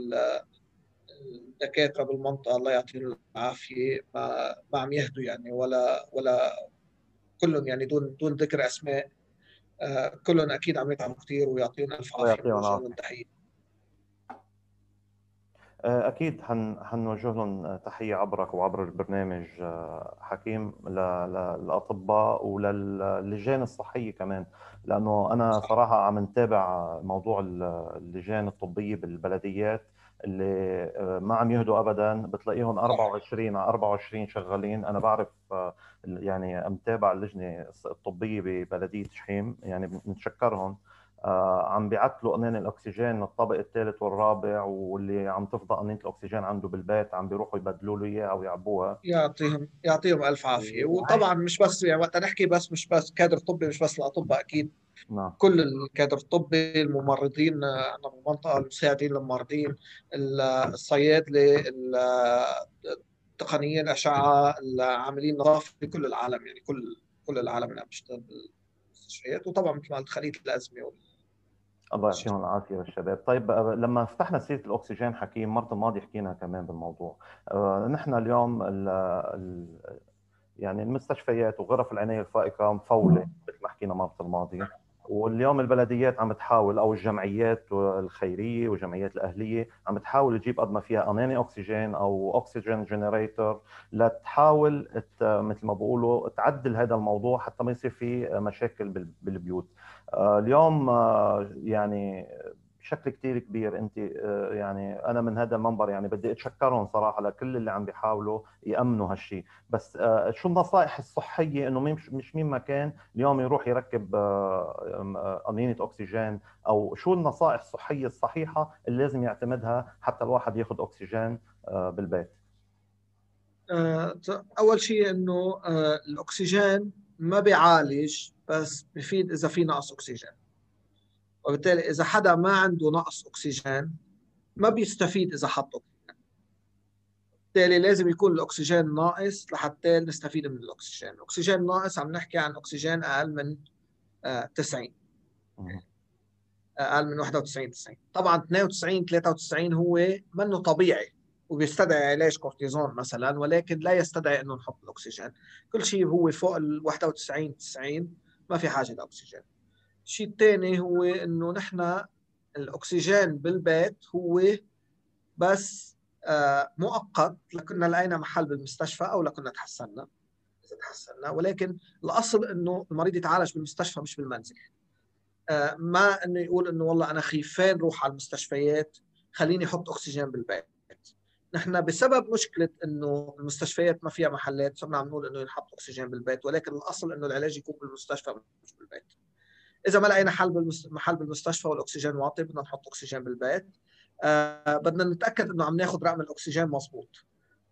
الدكاترة بالمنطقة. الله يعطيهم العافية. ما ما عم يهدوا يعني ولا ولا كلهم يعني دون دون ذكر أسماء آه كلهم أكيد عم يتعبوا كثير ويعطيهم ألف عافية آه، أكيد حن حنوجه لهم تحية عبرك وعبر البرنامج آه، حكيم للأطباء وللجان الصحية كمان. لأنه أنا صراحة عم نتابع موضوع اللجان الطبية بالبلديات. اللي آه، ما عم يهدوا ابدا. بتلاقيهم 24 على 24 شغالين. أنا بعرف يعني متابع اللجنة الطبية ببلدية شحيم. يعني بنتشكرهم آه، عم بيعطلوا قنين الأكسجين الطابق الثالث والرابع واللي عم تفضى قنينة الأكسجين عنده بالبيت. عم بيروحوا يبدلوا له اياها أو يعبوها. يعطيهم يعطيهم ألف عافية. وطبعا مش بس يعني وقت نحكي بس مش بس كادر طبي مش بس الأطباء أكيد. نعم. كل الكادر الطبي الممرضين عندنا بالمنطقة المساعدين للممرضين الصيادله تقنيين الأشعة العاملين نظافه في كل العالم يعني كل كل العالم اللي عم بيشتغل بالمستشفيات وطبعا مثل ما قلت خليه الأزمة الله يعطيهم العافية للشباب، طيب آه، لما فتحنا سيرة الأكسجين حكيم المره الماضيه حكينا كمان بالموضوع، آه، نحن اليوم ال ال يعني المستشفيات وغرف العنايه الفائقة مفولة مثل ما حكينا المره الماضيه، واليوم البلديات عم تحاول أو الجمعيات الخيرية والجمعيات الأهلية عم تحاول تجيب قد ما فيها قنانه أكسجين أو أكسجين جنريتور لتحاول مثل ما بقولوا تعدل هذا الموضوع حتى ما يصير في مشاكل بالبيوت. آه، اليوم آه، يعني بشكل كثير كبير. انت آه، يعني أنا من هذا المنبر يعني بدي أتشكرهم صراحة لكل اللي عم بيحاولوا يأمنوا هالشيء بس آه، شو النصائح الصحية إنه مش مين ما كان اليوم يروح يركب آه، قنينه أكسجين؟ أو شو النصائح الصحية الصحيحة اللي لازم يعتمدها حتى الواحد ياخذ أكسجين بالبيت؟ أول شيء إنه الأكسجين ما بيعالج بس بفيد إذا في نقص أكسجين. وبالتالي إذا حدا ما عنده نقص أكسجين ما بيستفيد إذا حط أكسجين. بالتالي لازم يكون الأكسجين ناقص لحتى نستفيد من الأكسجين. الأكسجين ناقص عم نحكي عن أكسجين أقل من 90 آه، أقل من 91 90 طبعا 92 93 هو منه طبيعي وبيستدعي علاج كورتيزون مثلا ولكن لا يستدعي إنه نحط الأكسجين. كل شيء هو فوق ال 91 90 ما في حاجة لأكسجين. الشيء الثاني هو إنه نحن الأكسجين بالبيت هو بس آه، مؤقت لكنا لقينا محل بالمستشفى أو لكنا تحسنا اذا تحسنا ولكن الأصل إنه المريض يتعالج بالمستشفى مش بالمنزل. آه، ما إنه يقول إنه والله أنا خيفان روح على المستشفيات خليني أحط أكسجين بالبيت. نحن بسبب مشكلة إنه المستشفيات ما فيها محلات صرنا عم نقول إنه ينحط أكسجين بالبيت ولكن الأصل إنه العلاج يكون بالمستشفى مش بالبيت. إذا ما لقينا حل محل بالمستشفى والأكسجين واطي بدنا نحط أكسجين بالبيت. آه بدنا نتأكد إنه عم ناخذ رقم الأكسجين مضبوط.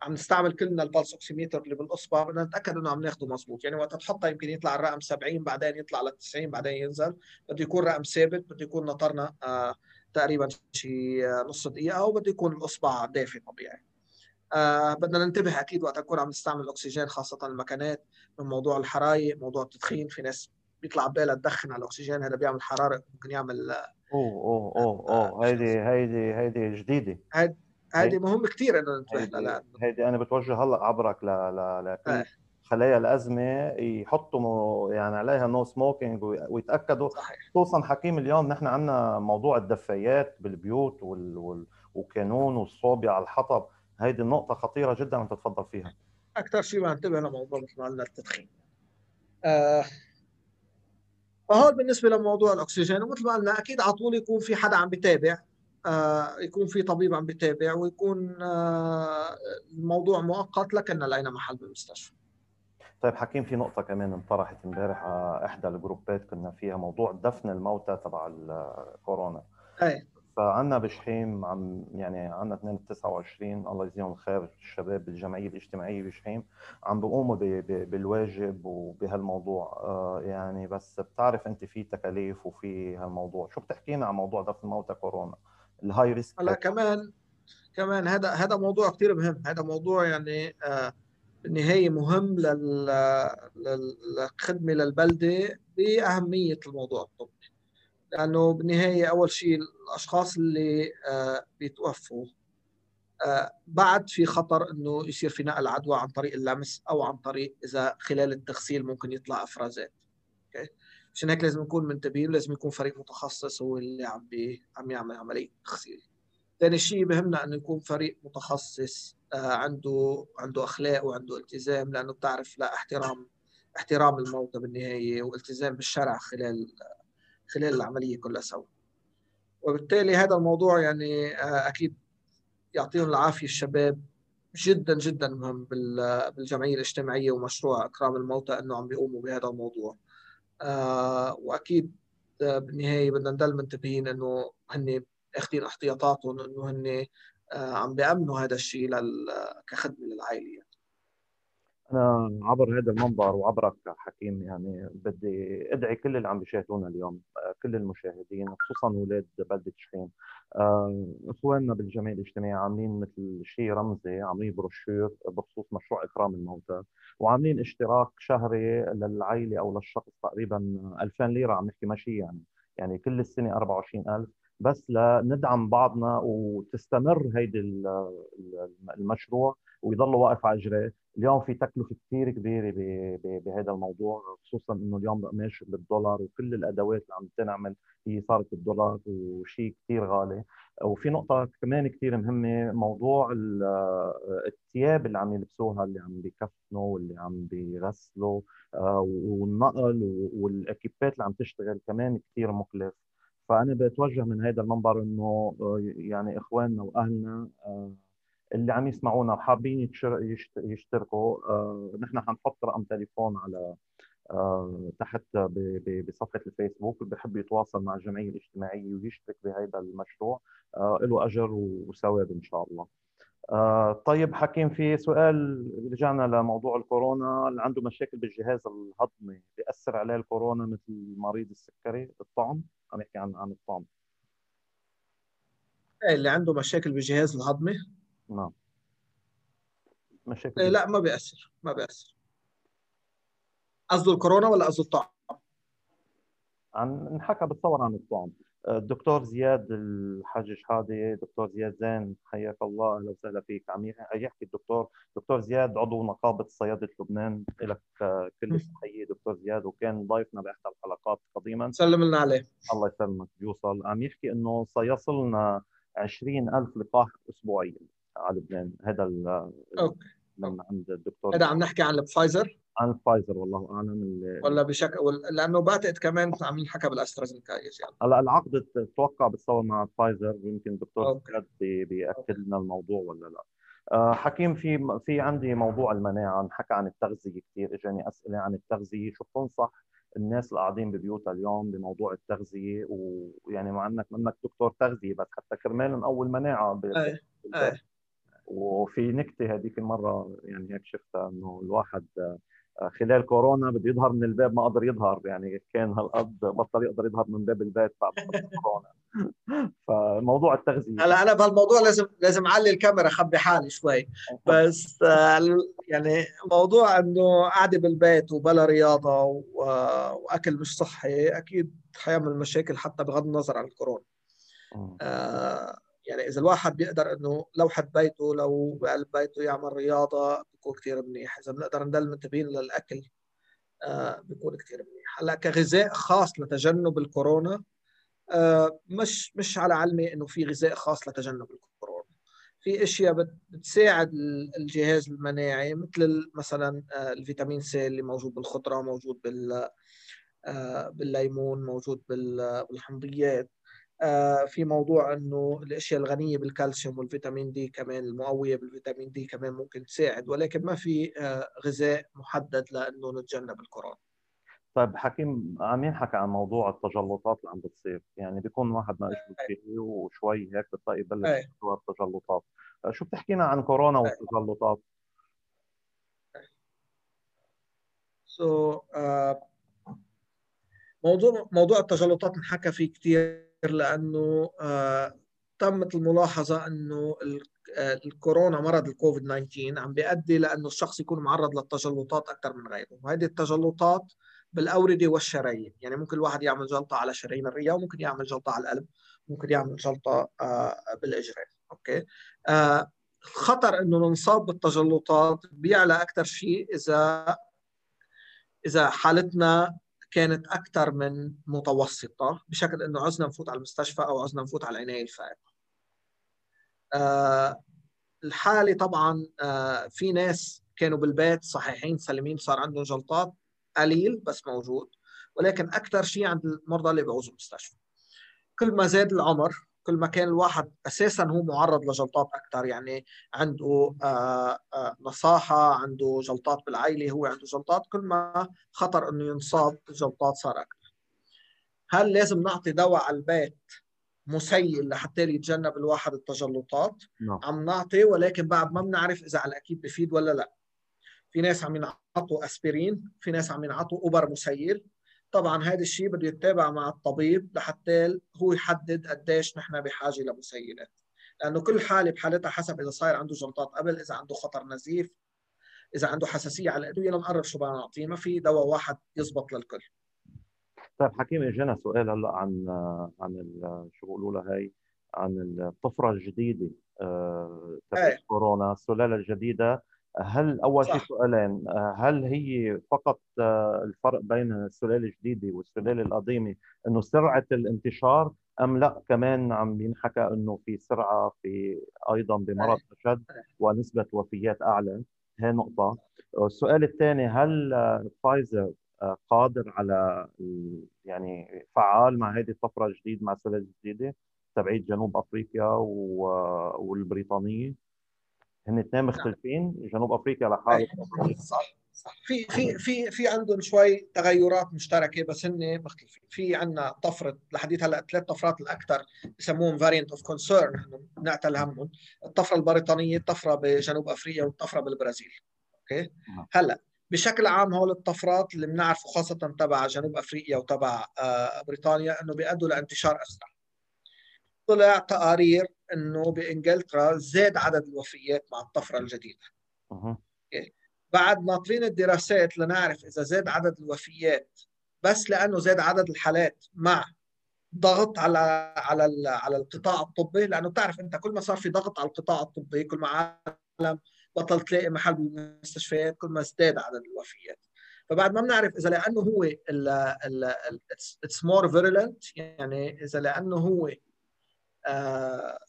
عم نستعمل كلنا ال pulse oximeter اللي بالاصبع بدنا نتأكد إنه عم ناخذه مضبوط. يعني وقت تحطها يمكن يطلع الرقم 70 بعدين يطلع ل 90 بعدين ينزل. بده يكون رقم ثابت بده يكون نطرنا آه تقريبا شيء آه، نص دقيقة وبده يكون الاصبع دافي طبيعي. آه بدنا ننتبه أكيد وقت نكون عم نستعمل الأكسجين خاصة المكانات من موضوع الحرايق موضوع التدخين. في ناس بيطلع ببالها تدخن على الأكسجين هذا بيعمل حرارة ممكن يعمل أوه أوه أوه أوه هيدي هيدي هيدي جديدة. هيدي مهم كثير إنه ننتبه لها هيدي أنا بتوجه هلأ عبرك ل ل لكل آه. خلايا الأزمة يحطوا يعني عليها no smoking ويتأكدوا. خصوصا حكيم اليوم نحن عندنا موضوع الدفايات بالبيوت وال... وال... وكانون والصوبيا على الحطب. هيدي النقطة خطيرة جدا أن تتفضل فيها. أكثر شيء بنتبه لموضوع مثل ما قلنا التدخين. آه فهذا بالنسبة لموضوع الأكسجين ومثل ما قلنا أكيد على طول يكون في حدا عم بيتابع آه يكون في طبيب عم بيتابع ويكون آه الموضوع مؤقت لكن لقينا محل بالمستشفى طيب حكيم في نقطة كمان انطرحت امبارح على إحدى الجروبات كنا فيها موضوع دفن الموتى تبع الكورونا. أي فعنا بشحيم عم يعني عنا 2 29 الله يجزيهم الخير الشباب بالجمعيه الاجتماعية بشحيم. عم بيقوموا بالواجب وبهالموضوع. آه يعني بس بتعرف انت في تكاليف وفي هالموضوع. شو بتحكي لنا عن موضوع دفن موتى كورونا؟ ال high risk. هلا كمان كمان هذا هذا موضوع كثير مهم. هذا موضوع يعني آه بالنهاية مهم للخدمة للبلدة بأهمية الموضوع الطبي لأنه بالنهاية أول شيء الأشخاص اللي آه، بيتوفوا آه، بعد في خطر إنه يصير في نقل عدوى عن طريق اللمس أو عن طريق إذا خلال التغسيل ممكن يطلع إفرازات. okay؟ عشان هيك لازم نكون منتبهين لازم يكون فريق متخصص هو اللي عم بي عم يعمل عملية تغسيل. ثاني شيء بهمنا إنه يكون فريق متخصص آه، عنده عنده أخلاق وعنده التزام لأنه بتعرف لا احترام احترام الموتى بالنهاية والتزام بالشرع خلال خلال العملية كلها سوا. وبالتالي هذا الموضوع يعني آه، أكيد يعطيهم العافية الشباب. جدا جدا مهم بالجمعية الاجتماعية ومشروع إكرام الموتى إنه عم بيقوموا بهذا الموضوع. آه، وأكيد بالنهاية بدنا نضل منتبهين إنه هن أخذين احتياطاتهم إنه هن آه، عم بيأمنوا هذا الشيء كخدمة للعائلة. أنا عبر هذا المنبر وعبرك حكيم يعني بدي أدعي كل اللي عم بيشاهدونا اليوم كل المشاهدين خصوصا أولاد بلدة شحيم. آه، إخواننا بالجمعية الاجتماعية عاملين مثل شيء رمزي عاملين بروشور بخصوص مشروع إكرام الموتى وعاملين اشتراك شهري للعائلة أو للشخص تقريبا 2000 ليرة عم نحكي ماشي يعني يعني كل السنة 24000 بس لندعم بعضنا وتستمر هيدي المشروع ويضل واقف على اجريه اليوم في تكلفة كثير كبيرة بهذا الموضوع خصوصا إنه اليوم القماش بالدولار وكل الأدوات اللي عم تنعمل هي صارت بالدولار وشيء كثير غالي. وفي نقطة كمان كثير مهمة موضوع الثياب اللي عم يلبسوها اللي عم بيكفنوا واللي عم بيغسلوا آه، والنقل والإكيبات اللي عم تشتغل كمان كثير مكلف. فأنا بتوجه من هذا المنبر إنه آه، يعني إخواننا وأهلنا آه، اللي عم يسمعونا وحابين يشتركوا. آه، نحن حنحط رقم تليفون على تحت بصفحة الفيسبوك. اللي بحب يتواصل مع الجمعية الاجتماعية ويشترك بهذا المشروع. له أجر وثواب إن شاء الله. طيب حكيم في سؤال رجعنا لموضوع الكورونا اللي عنده مشاكل بالجهاز الهضمي بيأثر عليه الكورونا مثل مريض السكري الطعم؟ عم يحكي عن عن الطعم. إيه، اللي عنده مشاكل بالجهاز الهضمي؟ نعم. مشاكل لا ما بيأثر ما بيأثر. قصده الكورونا ولا قصده الطعم؟ عن انحكى بتصور عن الطعم. الدكتور زياد الحاج شحاده دكتور زياد زين حياك الله أهلا وسهلا فيك. عم يحكي الدكتور دكتور زياد عضو نقابة صيادله لبنان. لك كل التحيه دكتور زياد وكان ضيفنا بإحدى الحلقات قديما. سلم لنا عليه. الله يسلمك. بيوصل عم يحكي إنه سيصلنا 20000 لقاح اسبوعيا على لبنان. هذا okay. من عند الدكتور. هذا عم نحكي عن الفايزر؟ عن الفايزر والله أعلم ولا بشكل لأنه بعتقد كمان عم ينحكى بالاسترازينيكا يعني هلأ العقد توقع بتصور مع فايزر يمكن الدكتور زياد بيأكد لنا الموضوع ولا لا آه، حكيم في في عندي موضوع المناعة نحكى عن التغذية كثير اجاني اسئله عن التغذية شو بتنصح الناس اللي قاعدين ببيوتها اليوم بموضوع التغذية ويعني مع انك منك دكتور تغذية بس حتى كرمال نقوي المناعه أي. أي. وفي نكتة هذيك المرة يعني هيك شفتها إنه الواحد خلال كورونا بده يظهر من الباب ما قدر يظهر. يعني كان هالقد بطل يقدر يظهر من باب البيت بعد كورونا. فموضوع التغذية. هلا أنا بهالموضوع لازم لازم أعلي الكاميرا اخبي حالي شوي. بس آه، يعني موضوع إنه قاعدة بالبيت وبلا رياضة وأكل مش صحي أكيد حيعمل مشاكل حتى بغض النظر عن الكورونا. آه يعني إذا الواحد بيقدر إنه لو حد بيته لو بقلب بيته يعمل رياضة بيكون كثير منيح. إذا بنقدر نضل منتبهين للأكل آه بيكون كثير منيح. هلأ كغذاء خاص لتجنب الكورونا آه مش مش على علمي إنه في غذاء خاص لتجنب الكورونا. في أشياء بتساعد الجهاز المناعي مثل مثلا آه، الفيتامين C اللي موجود بالخضرة موجود بال آه، بالليمون موجود بالحمضيات. في موضوع إنه الأشياء الغنية بالكالسيوم والفيتامين D كمان المقوية بالفيتامين D كمان ممكن تساعد ولكن ما في آه، غذاء محدد لإنه نتجنب الكورونا. طيب حكيم عم ينحكى عن موضوع التجلطات اللي عم بتصير. يعني بيكون واحد ناقش فيه وشوي هيك بتلاقي يبلش صور التجلطات. شو بتحكينا عن كورونا والتجلطات؟ سو so, uh, موضوع موضوع التجلطات انحكى فيه كثير لأنه آه تمت الملاحظة إنه آه، الكورونا مرض الكوفيد 19 عم بيؤدي لأنه الشخص يكون معرض للتجلطات أكثر من غيره. وهذه التجلطات بالأوردة والشرايين. يعني ممكن الواحد يعمل جلطة على شرايين الرئه وممكن يعمل جلطة على القلب ممكن يعمل جلطة آه بالإجرين. أوكي؟ خطر إنه نصاب بالتجلطات بيعلى أكثر شيء إذا إذا حالتنا كانت أكثر من متوسطة بشكل إنه عزنا نفوت على المستشفى أو عزنا نفوت على العنايه الفائقه. آه الحالة طبعا آه في ناس كانوا بالبيت صحيحين سليمين صار عندهم جلطات قليل بس موجود ولكن أكثر شيء عند المرضى اللي بيعوزوا المستشفى. كل ما زاد العمر كل ما كان الواحد أساسا هو معرض لجلطات أكثر يعني عنده آه، آه، نصاحة عنده جلطات بالعائله هو عنده جلطات. كل ما خطر إنه ينصاب جلطات صار أكثر هل لازم نعطي دواء على البيت مسيل لحتى يتجنب الواحد التجلطات؟ نعم. عم نعطي ولكن بعد ما بنعرف إذا على الأكيد بفيد ولا لا. في ناس عم ينعطوا أسبرين في ناس عم ينعطوا أوبر مسيل. طبعا هذا الشيء بده يتابع مع الطبيب لحتى هو يحدد قديش نحن بحاجة لمسيلات. لأنه كل حالة بحالتها حسب إذا صاير عنده جلطات قبل إذا عنده خطر نزيف إذا عنده حساسية على الأدوية لنقرر شو بدنا نعطيه. ما في دواء واحد يزبط للكل. طيب حكيم إجانا سؤال هلأ عن عن شو بيقولوا لها هي؟ عن الطفرة الجديدة آه، تبع كورونا. السلالة الجديدة هل أول شيء سؤالين هل هي فقط آه، الفرق بين السلاله الجديده والسلاله القديمة إنه سرعة الانتشار أم لا؟ كمان عم ينحكى إنه في سرعة في أيضا بمرض أشد ونسبة وفيات أعلى. هي نقطة. السؤال الثاني هل فايزر آه، قادر على يعني فعال مع هذه الطفرة الجديده مع السلاله الجديدة تبعيت جنوب أفريقيا والبريطانية؟ هن اثنين مختلفين جنوب أفريقيا لحاله صح صح. في في في في عندهم شوي تغيرات مشتركة بس هن مختلفين. في عندنا طفرة لحديت هلأ ثلاث طفرات الأكثر بسموهم variant of concern نعتل همهم. الطفرة البريطانية الطفرة بجنوب أفريقيا والطفرة بالبرازيل. okay؟ نعم. هلأ بشكل عام هول الطفرات اللي بنعرفه خاصة تبع جنوب أفريقيا وتبع آه، بريطانيا إنه بيأدوا لانتشار أسرع. طلع تقارير إنه بإنجلترا زاد عدد الوفيات مع الطفرة الجديدة. أه. بعد ناطرين الدراسات لنعرف إذا زاد عدد الوفيات بس لأنه زاد عدد الحالات مع ضغط على على على القطاع الطبي لأنه بتعرف أنت كل ما صار في ضغط على القطاع الطبي كل ما عالم بطل تلاقي محل بالمستشفيات كل ما ازداد عدد الوفيات فبعد ما بنعرف إذا لأنه هو it's more virulent يعني إذا لأنه هو آه،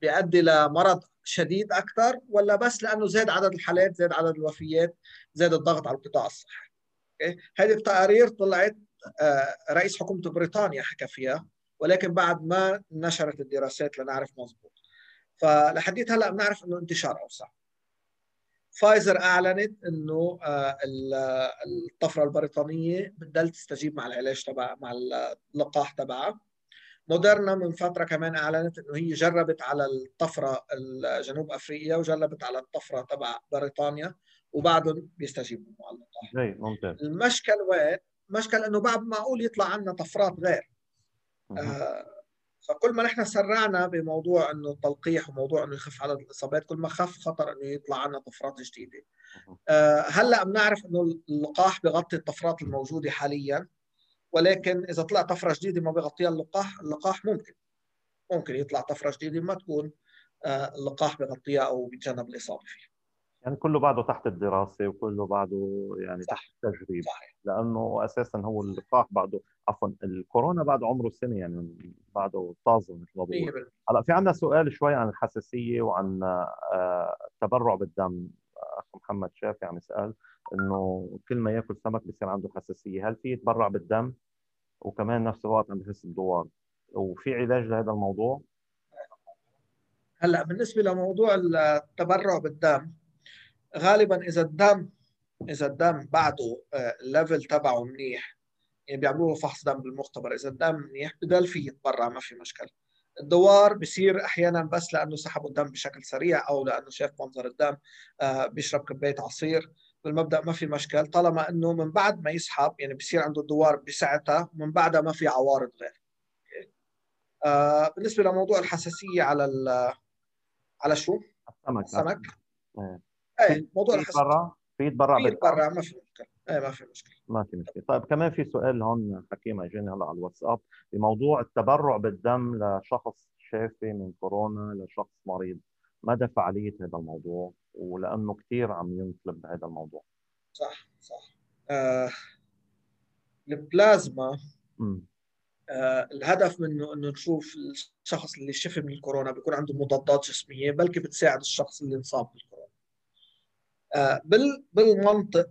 بيؤدي لمرض شديد أكثر ولا بس لأنه زاد عدد الحالات زاد عدد الوفيات زاد الضغط على القطاع الصحي. هذه التقارير طلعت آه، رئيس حكومة بريطانيا حكى فيها ولكن بعد ما نشرت الدراسات لنعرف مضبوط فلحديت هلأ بنعرف إنه انتشار أوسع. فايزر أعلنت إنه آه، الطفرة البريطانية بتضل تستجيب مع العلاج تبع مع اللقاح تبعها. موديرنا من فترة كمان أعلنت إنه هي جربت على الطفرة جنوب أفريقيا وجربت على الطفرة تبع بريطانيا وبعدهم بيستجيبوا مع اللقاح ممتاز. المشكل وين؟ المشكل إنه بعد معقول يطلع عنا طفرات غير. آه فكل ما نحن سرعنا بموضوع إنه التلقيح وموضوع إنه يخف عدد الإصابات كل ما خف خطر إنه يطلع عنا طفرات جديدة. آه، هلأ بنعرف إنه اللقاح بغطي الطفرات الموجودة حاليا. ولكن إذا طلع طفرة جديدة ما بغطيها اللقاح اللقاح ممكن ممكن يطلع طفرة جديدة ما تكون آه، اللقاح بغطيها أو بيتجنب الإصابة فيها. يعني كله بعده تحت الدراسة وكله بعده يعني صح. تحت التجريب صحيح. لأنه أساسا هو اللقاح بعده عفوا الكورونا بعد عمره سنة يعني بعده طازة مثل ما بقول هلأ في عندنا سؤال شوي عن الحساسية وعن آه، التبرع بالدم أخ محمد شافي عم يسأل إنه كل ما يأكل سمك بصير عنده حساسية هل في يتبرع بالدم؟ وكمان نفس الوقت عم بحس بدوار وفي علاج لهذا الموضوع؟ هلأ بالنسبة لموضوع التبرع بالدم غالبا إذا الدم إذا الدم بعده الليفل آه، تبعه منيح يعني بيعملوا له فحص دم بالمختبر إذا الدم منيح بضل في يتبرع ما في مشكل الدوار بصير أحيانا بس لأنه سحبوا الدم بشكل سريع أو لأنه شاف منظر الدم آه، بيشرب كبايه عصير بالمبدأ ما في مشكل. طالما إنه من بعد ما يسحب يعني بصير عنده الدوار بساعتها ومن بعدها ما في عوارض غير. آه بالنسبة لموضوع الحساسية على على شو؟ السمك. السمك. إيه, إيه موضوع الحساسيه في يتبرع في يتبرع ما في مشكلة. إيه ما في مشكلة. ما في مشكلة. طيب كمان في سؤال هون حكيم اجاني هلا على الواتساب بموضوع التبرع بالدم لشخص شافي من كورونا لشخص مريض مدى فعاليه هذا الموضوع؟ ولأنه كثير عم ينطلب بهذا الموضوع. صح صح. آه البلازما آه الهدف منه إنه نشوف الشخص اللي شفي من الكورونا بيكون عنده مضادات جسمية بلكي بتساعد الشخص اللي انصاب بالكورونا. آه بالمنطق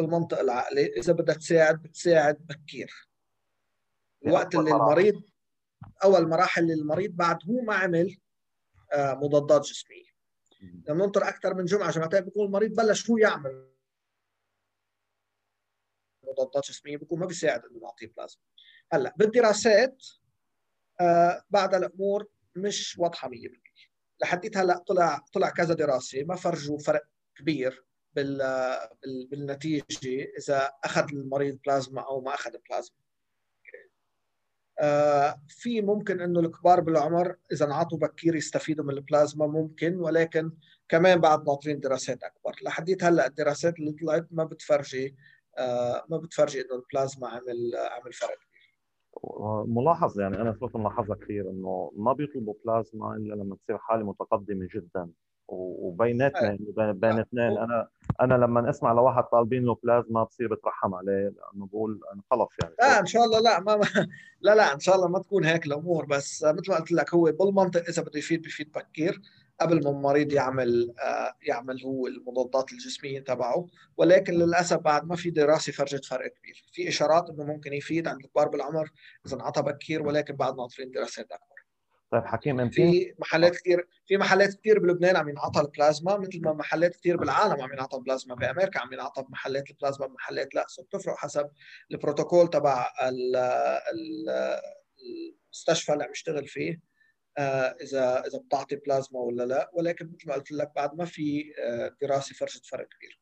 بالمنطق العقلي إذا بدها تساعد بتساعد بكير. الوقت اللي المريض اول مراحل المريض بعد هو ما عمل آه مضادات جسمية. لما ننطر أكثر من جمعة جمعتين بيكون المريض بلش هو يعمل مضادات جسمية بيكون ما بيساعد إنه نعطيه بلازما. هلأ بالدراسات آه بعد الأمور مش واضحة 100% لحديت هلأ طلع طلع كذا دراسة ما فرجوا فرق كبير. بالنتيجة إذا أخذ المريض بلازما أو ما أخذ بلازما. آه، في ممكن إنه الكبار بالعمر إذا انعطوا بكير يستفيدوا من البلازما ممكن ولكن كمان بعد ناطرين دراسات أكبر. لحديت هلأ الدراسات اللي طلعت ما بتفرجي آه، ما بتفرجي إنه البلازما عمل عمل فرق ملاحظ يعني أنا صرت ملاحظها كثير إنه ما بيطلبوا بلازما إلا لما تصير حالة متقدمة جدا. وبيناتنا يعني بين اثنين أنا أنا لما أسمع لواحد طالبين له بلازما بصير بترحم عليه لأنه بقول أنا خلص يعني. لا إن شاء الله لا ما, ما لا لا إن شاء الله ما تكون هيك الأمور. بس مثل ما قلت لك هو بالمنطق إذا بده يفيد بفيد بكير قبل ما المريض يعمل آه يعمل هو المضادات الجسمية تبعه. ولكن للأسف بعد ما في دراسة فرجت فرق كبير. في إشارات إنه ممكن يفيد عند الكبار بالعمر إذا انعطى بكير ولكن بعد ناطرين دراسات أكبر. طيب حكيم أنت؟ في محلات كثير في محلات كثير بلبنان عم ينعطى البلازما مثل ما محلات كثير بالعالم عم ينعطى البلازما. بامريكا عم ينعطى بمحلات البلازما بمحلات لا. so بتفرق حسب البروتوكول تبع المستشفى اللي عم يشتغل فيه آه، إذا إذا بتعطي بلازما ولا لا. ولكن مثل ما قلت لك بعد ما في آه، دراسة فرجت فرق كبير.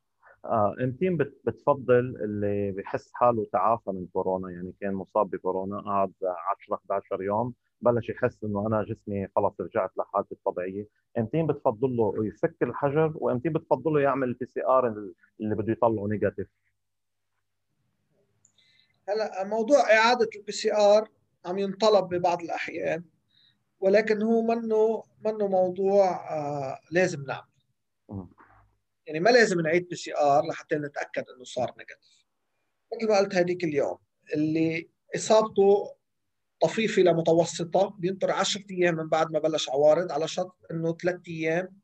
امتين بتفضل اللي بحس حاله تعافى من كورونا يعني كان مصاب بكورونا قعد 10 11 يوم بلش يحس إنه أنا جسمي خلص رجعت لحالتي الطبيعية. امتين بتفضل له يفك الحجر وامتين بتفضل له يعمل ال PCR اللي بده يطلعه نيجاتيف هلا موضوع إعادة ال PCR عم ينطلب ببعض الأحيان ولكن هو منه منه موضوع آه لازم نعمل. يعني ما لازم نعيد PCR لحتى نتأكد إنه صار negative. مثل ما قلت هذيك اليوم اللي إصابته طفيفة لمتوسطة بينطر 10 أيام من بعد ما بلش عوارض على شرط إنه ثلاث أيام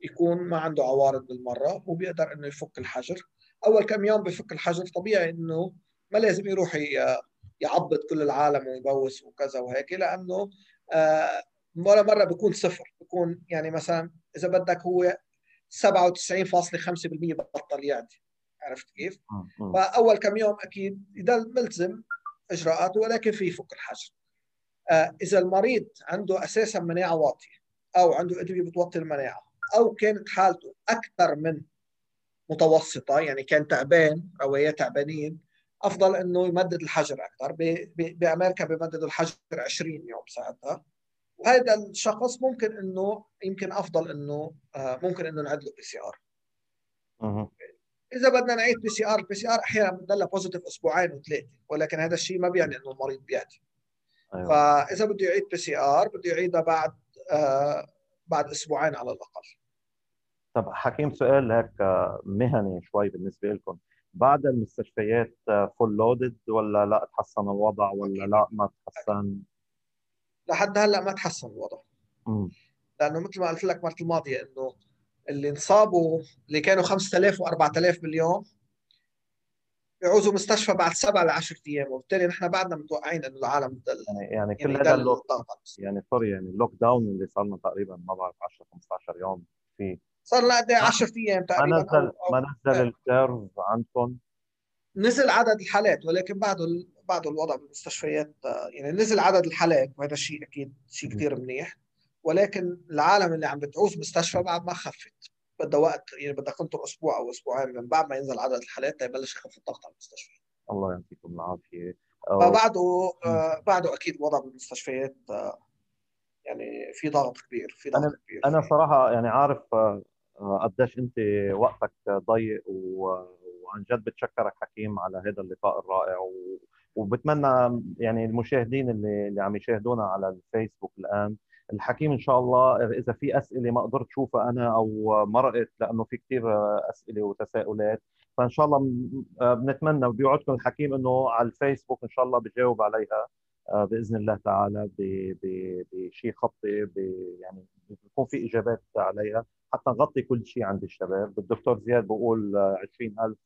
يكون ما عنده عوارض بالمرة وبيقدر إنه يفك الحجر. أول كم يوم بفك الحجر طبيعي إنه ما لازم يروح يعبط كل العالم ويبوس وكذا وهيك لأنه آه مره مرة بيكون صفر بيكون يعني مثلا إذا بدك هو 97.5% بطل يعدي عرفت كيف؟ فأول كم يوم أكيد يضل ملزم اجراءاته ولكن في يفك الحجر. آه إذا المريض عنده أساسا مناعة واطية أو عنده أدوية بتوطي المناعة أو كانت حالته أكثر من متوسطة يعني كان تعبان رواياه تعبانين أفضل إنه يمدد الحجر أكثر. بأمريكا بيمددوا الحجر 20 يوم ساعتها. وهذا الشخص ممكن إنه يمكن أفضل إنه آه، ممكن إنه نعيد له PCR إذا بدنا نعيد PCR ال PCR أحيانا بتضلها positive أسبوعين وثلاثة ولكن هذا الشيء ما بيعني إنه المريض بيعدي أيوة. فإذا بده يعيد PCR بده يعيدها بعد آه بعد أسبوعين على الأقل. طب حكيم سؤال هيك آه، مهني شوي بالنسبة لكم. بعد المستشفيات full آه، loaded ولا لا تحسن الوضع ولا لا ما تحسن؟ لحد هلأ ما تحسن الوضع. م. لأنه مثل ما قلت لك المره الماضية إنه اللي انصابوا اللي كانوا 5000 و4000 باليوم بيعوزوا مستشفى بعد سبع ل 10 أيام وبالتالي نحن بعدنا متوقعين إنه العالم دل يعني يعني كل يعني هذا اللوك يعني سوري يعني اللوك داون اللي صار لنا تقريبا ما بعرف 10 15 يوم فيه صار لنا قد 10 أيام تقريبا ما نزل أو ما نزل ال curve عندكم؟ نزل عدد الحالات ولكن بعده بعده الوضع بالمستشفيات يعني نزل عدد الحالات وهذا الشيء أكيد شيء كثير منيح. ولكن العالم اللي عم بتعوز مستشفى بعد ما خفت. بدها وقت يعني بدها تنطر أسبوع أو أسبوعين من بعد ما ينزل عدد الحالات يبلش يخف الضغط على المستشفى. الله يعطيكم العافية. فبعده آه بعده أكيد الوضع بالمستشفيات آه يعني في ضغط كبير في ضغط أنا كبير. أنا صراحة يعني عارف آه قديش أنت وقتك ضيق وعن جد بتشكرك حكيم على هذا اللقاء الرائع و... وبتمنى يعني المشاهدين اللي اللي عم يشاهدونا على الفيسبوك الآن الحكيم إن شاء الله إذا في أسئلة ما قدرت اشوفها أنا أو مرقت لأنه في كثير أسئلة وتساؤلات فإن شاء الله بنتمنى وبيوعدكم الحكيم إنه على الفيسبوك إن شاء الله بجاوب عليها آه، بإذن الله تعالى بشيء خطي يعني بيكون في إجابات عليها حتى نغطي كل شيء عند الشباب. الدكتور زياد بقول 20000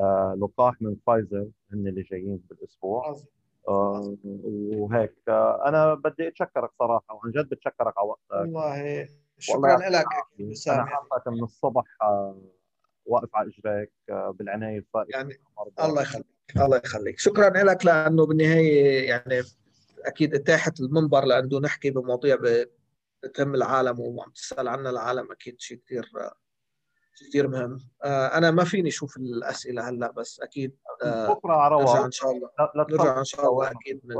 آه، لقاح من فايزر هن اللي جايين بالأسبوع. آه وهيك. آه أنا بدي أتشكرك صراحة وعن جد بتشكرك على وقتك. والله شكرا لك أنا حاسك من الصبح واقف على إجريك بالعناية الفائقه يعني الله يخليك الله يخليك. شكرا لك لأنه بالنهاية يعني أكيد اتاحت المنبر لأنه نحكي بمواضيع بتهم العالم وعم تسأل عنها العالم أكيد شيء كثير كثير مهم. آه، أنا ما فيني أشوف الأسئلة هلأ بس أكيد آه، بكرة على نرجع إن شاء الله. نرجع إن شاء الله أكيد من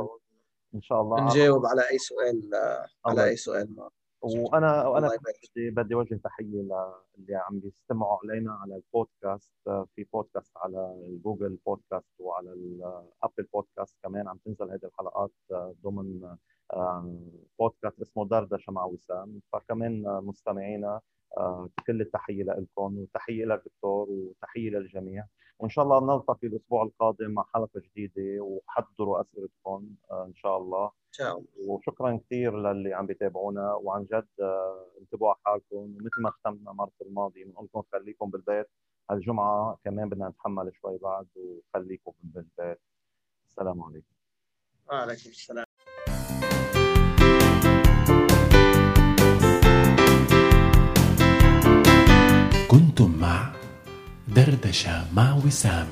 إن شاء الله. نجاوب على أي سؤال آه، على أي سؤال ما. وأنا وأنا بدي بدي اوجه تحية للي عم بيستمعوا علينا على البودكاست. في بودكاست على ال Google Podcast وعلى ال Apple Podcast كمان عم تنزل هذه الحلقات ضمن بودكاست اسمه دردشة مع وسام. فكمان مستمعينا آه، كل التحية لكم وتحية لك دكتور وتحية للجميع وإن شاء الله نلتقي الأسبوع القادم مع حلقة جديدة وحضروا أسئلتكم آه، إن شاء الله. الله. وشكرا كثير للي عم بيتابعونا. وعن جد آه، انتبهوا على حالكم. ومثل ما ختمنا المره الماضية بنقول لكم خليكم بالبيت. هالجمعة كمان بدنا نتحمل شوي بعد وخليكم بالبيت. السلام عليكم. وعليكم السلام. كنتم مع دردشة مع وسام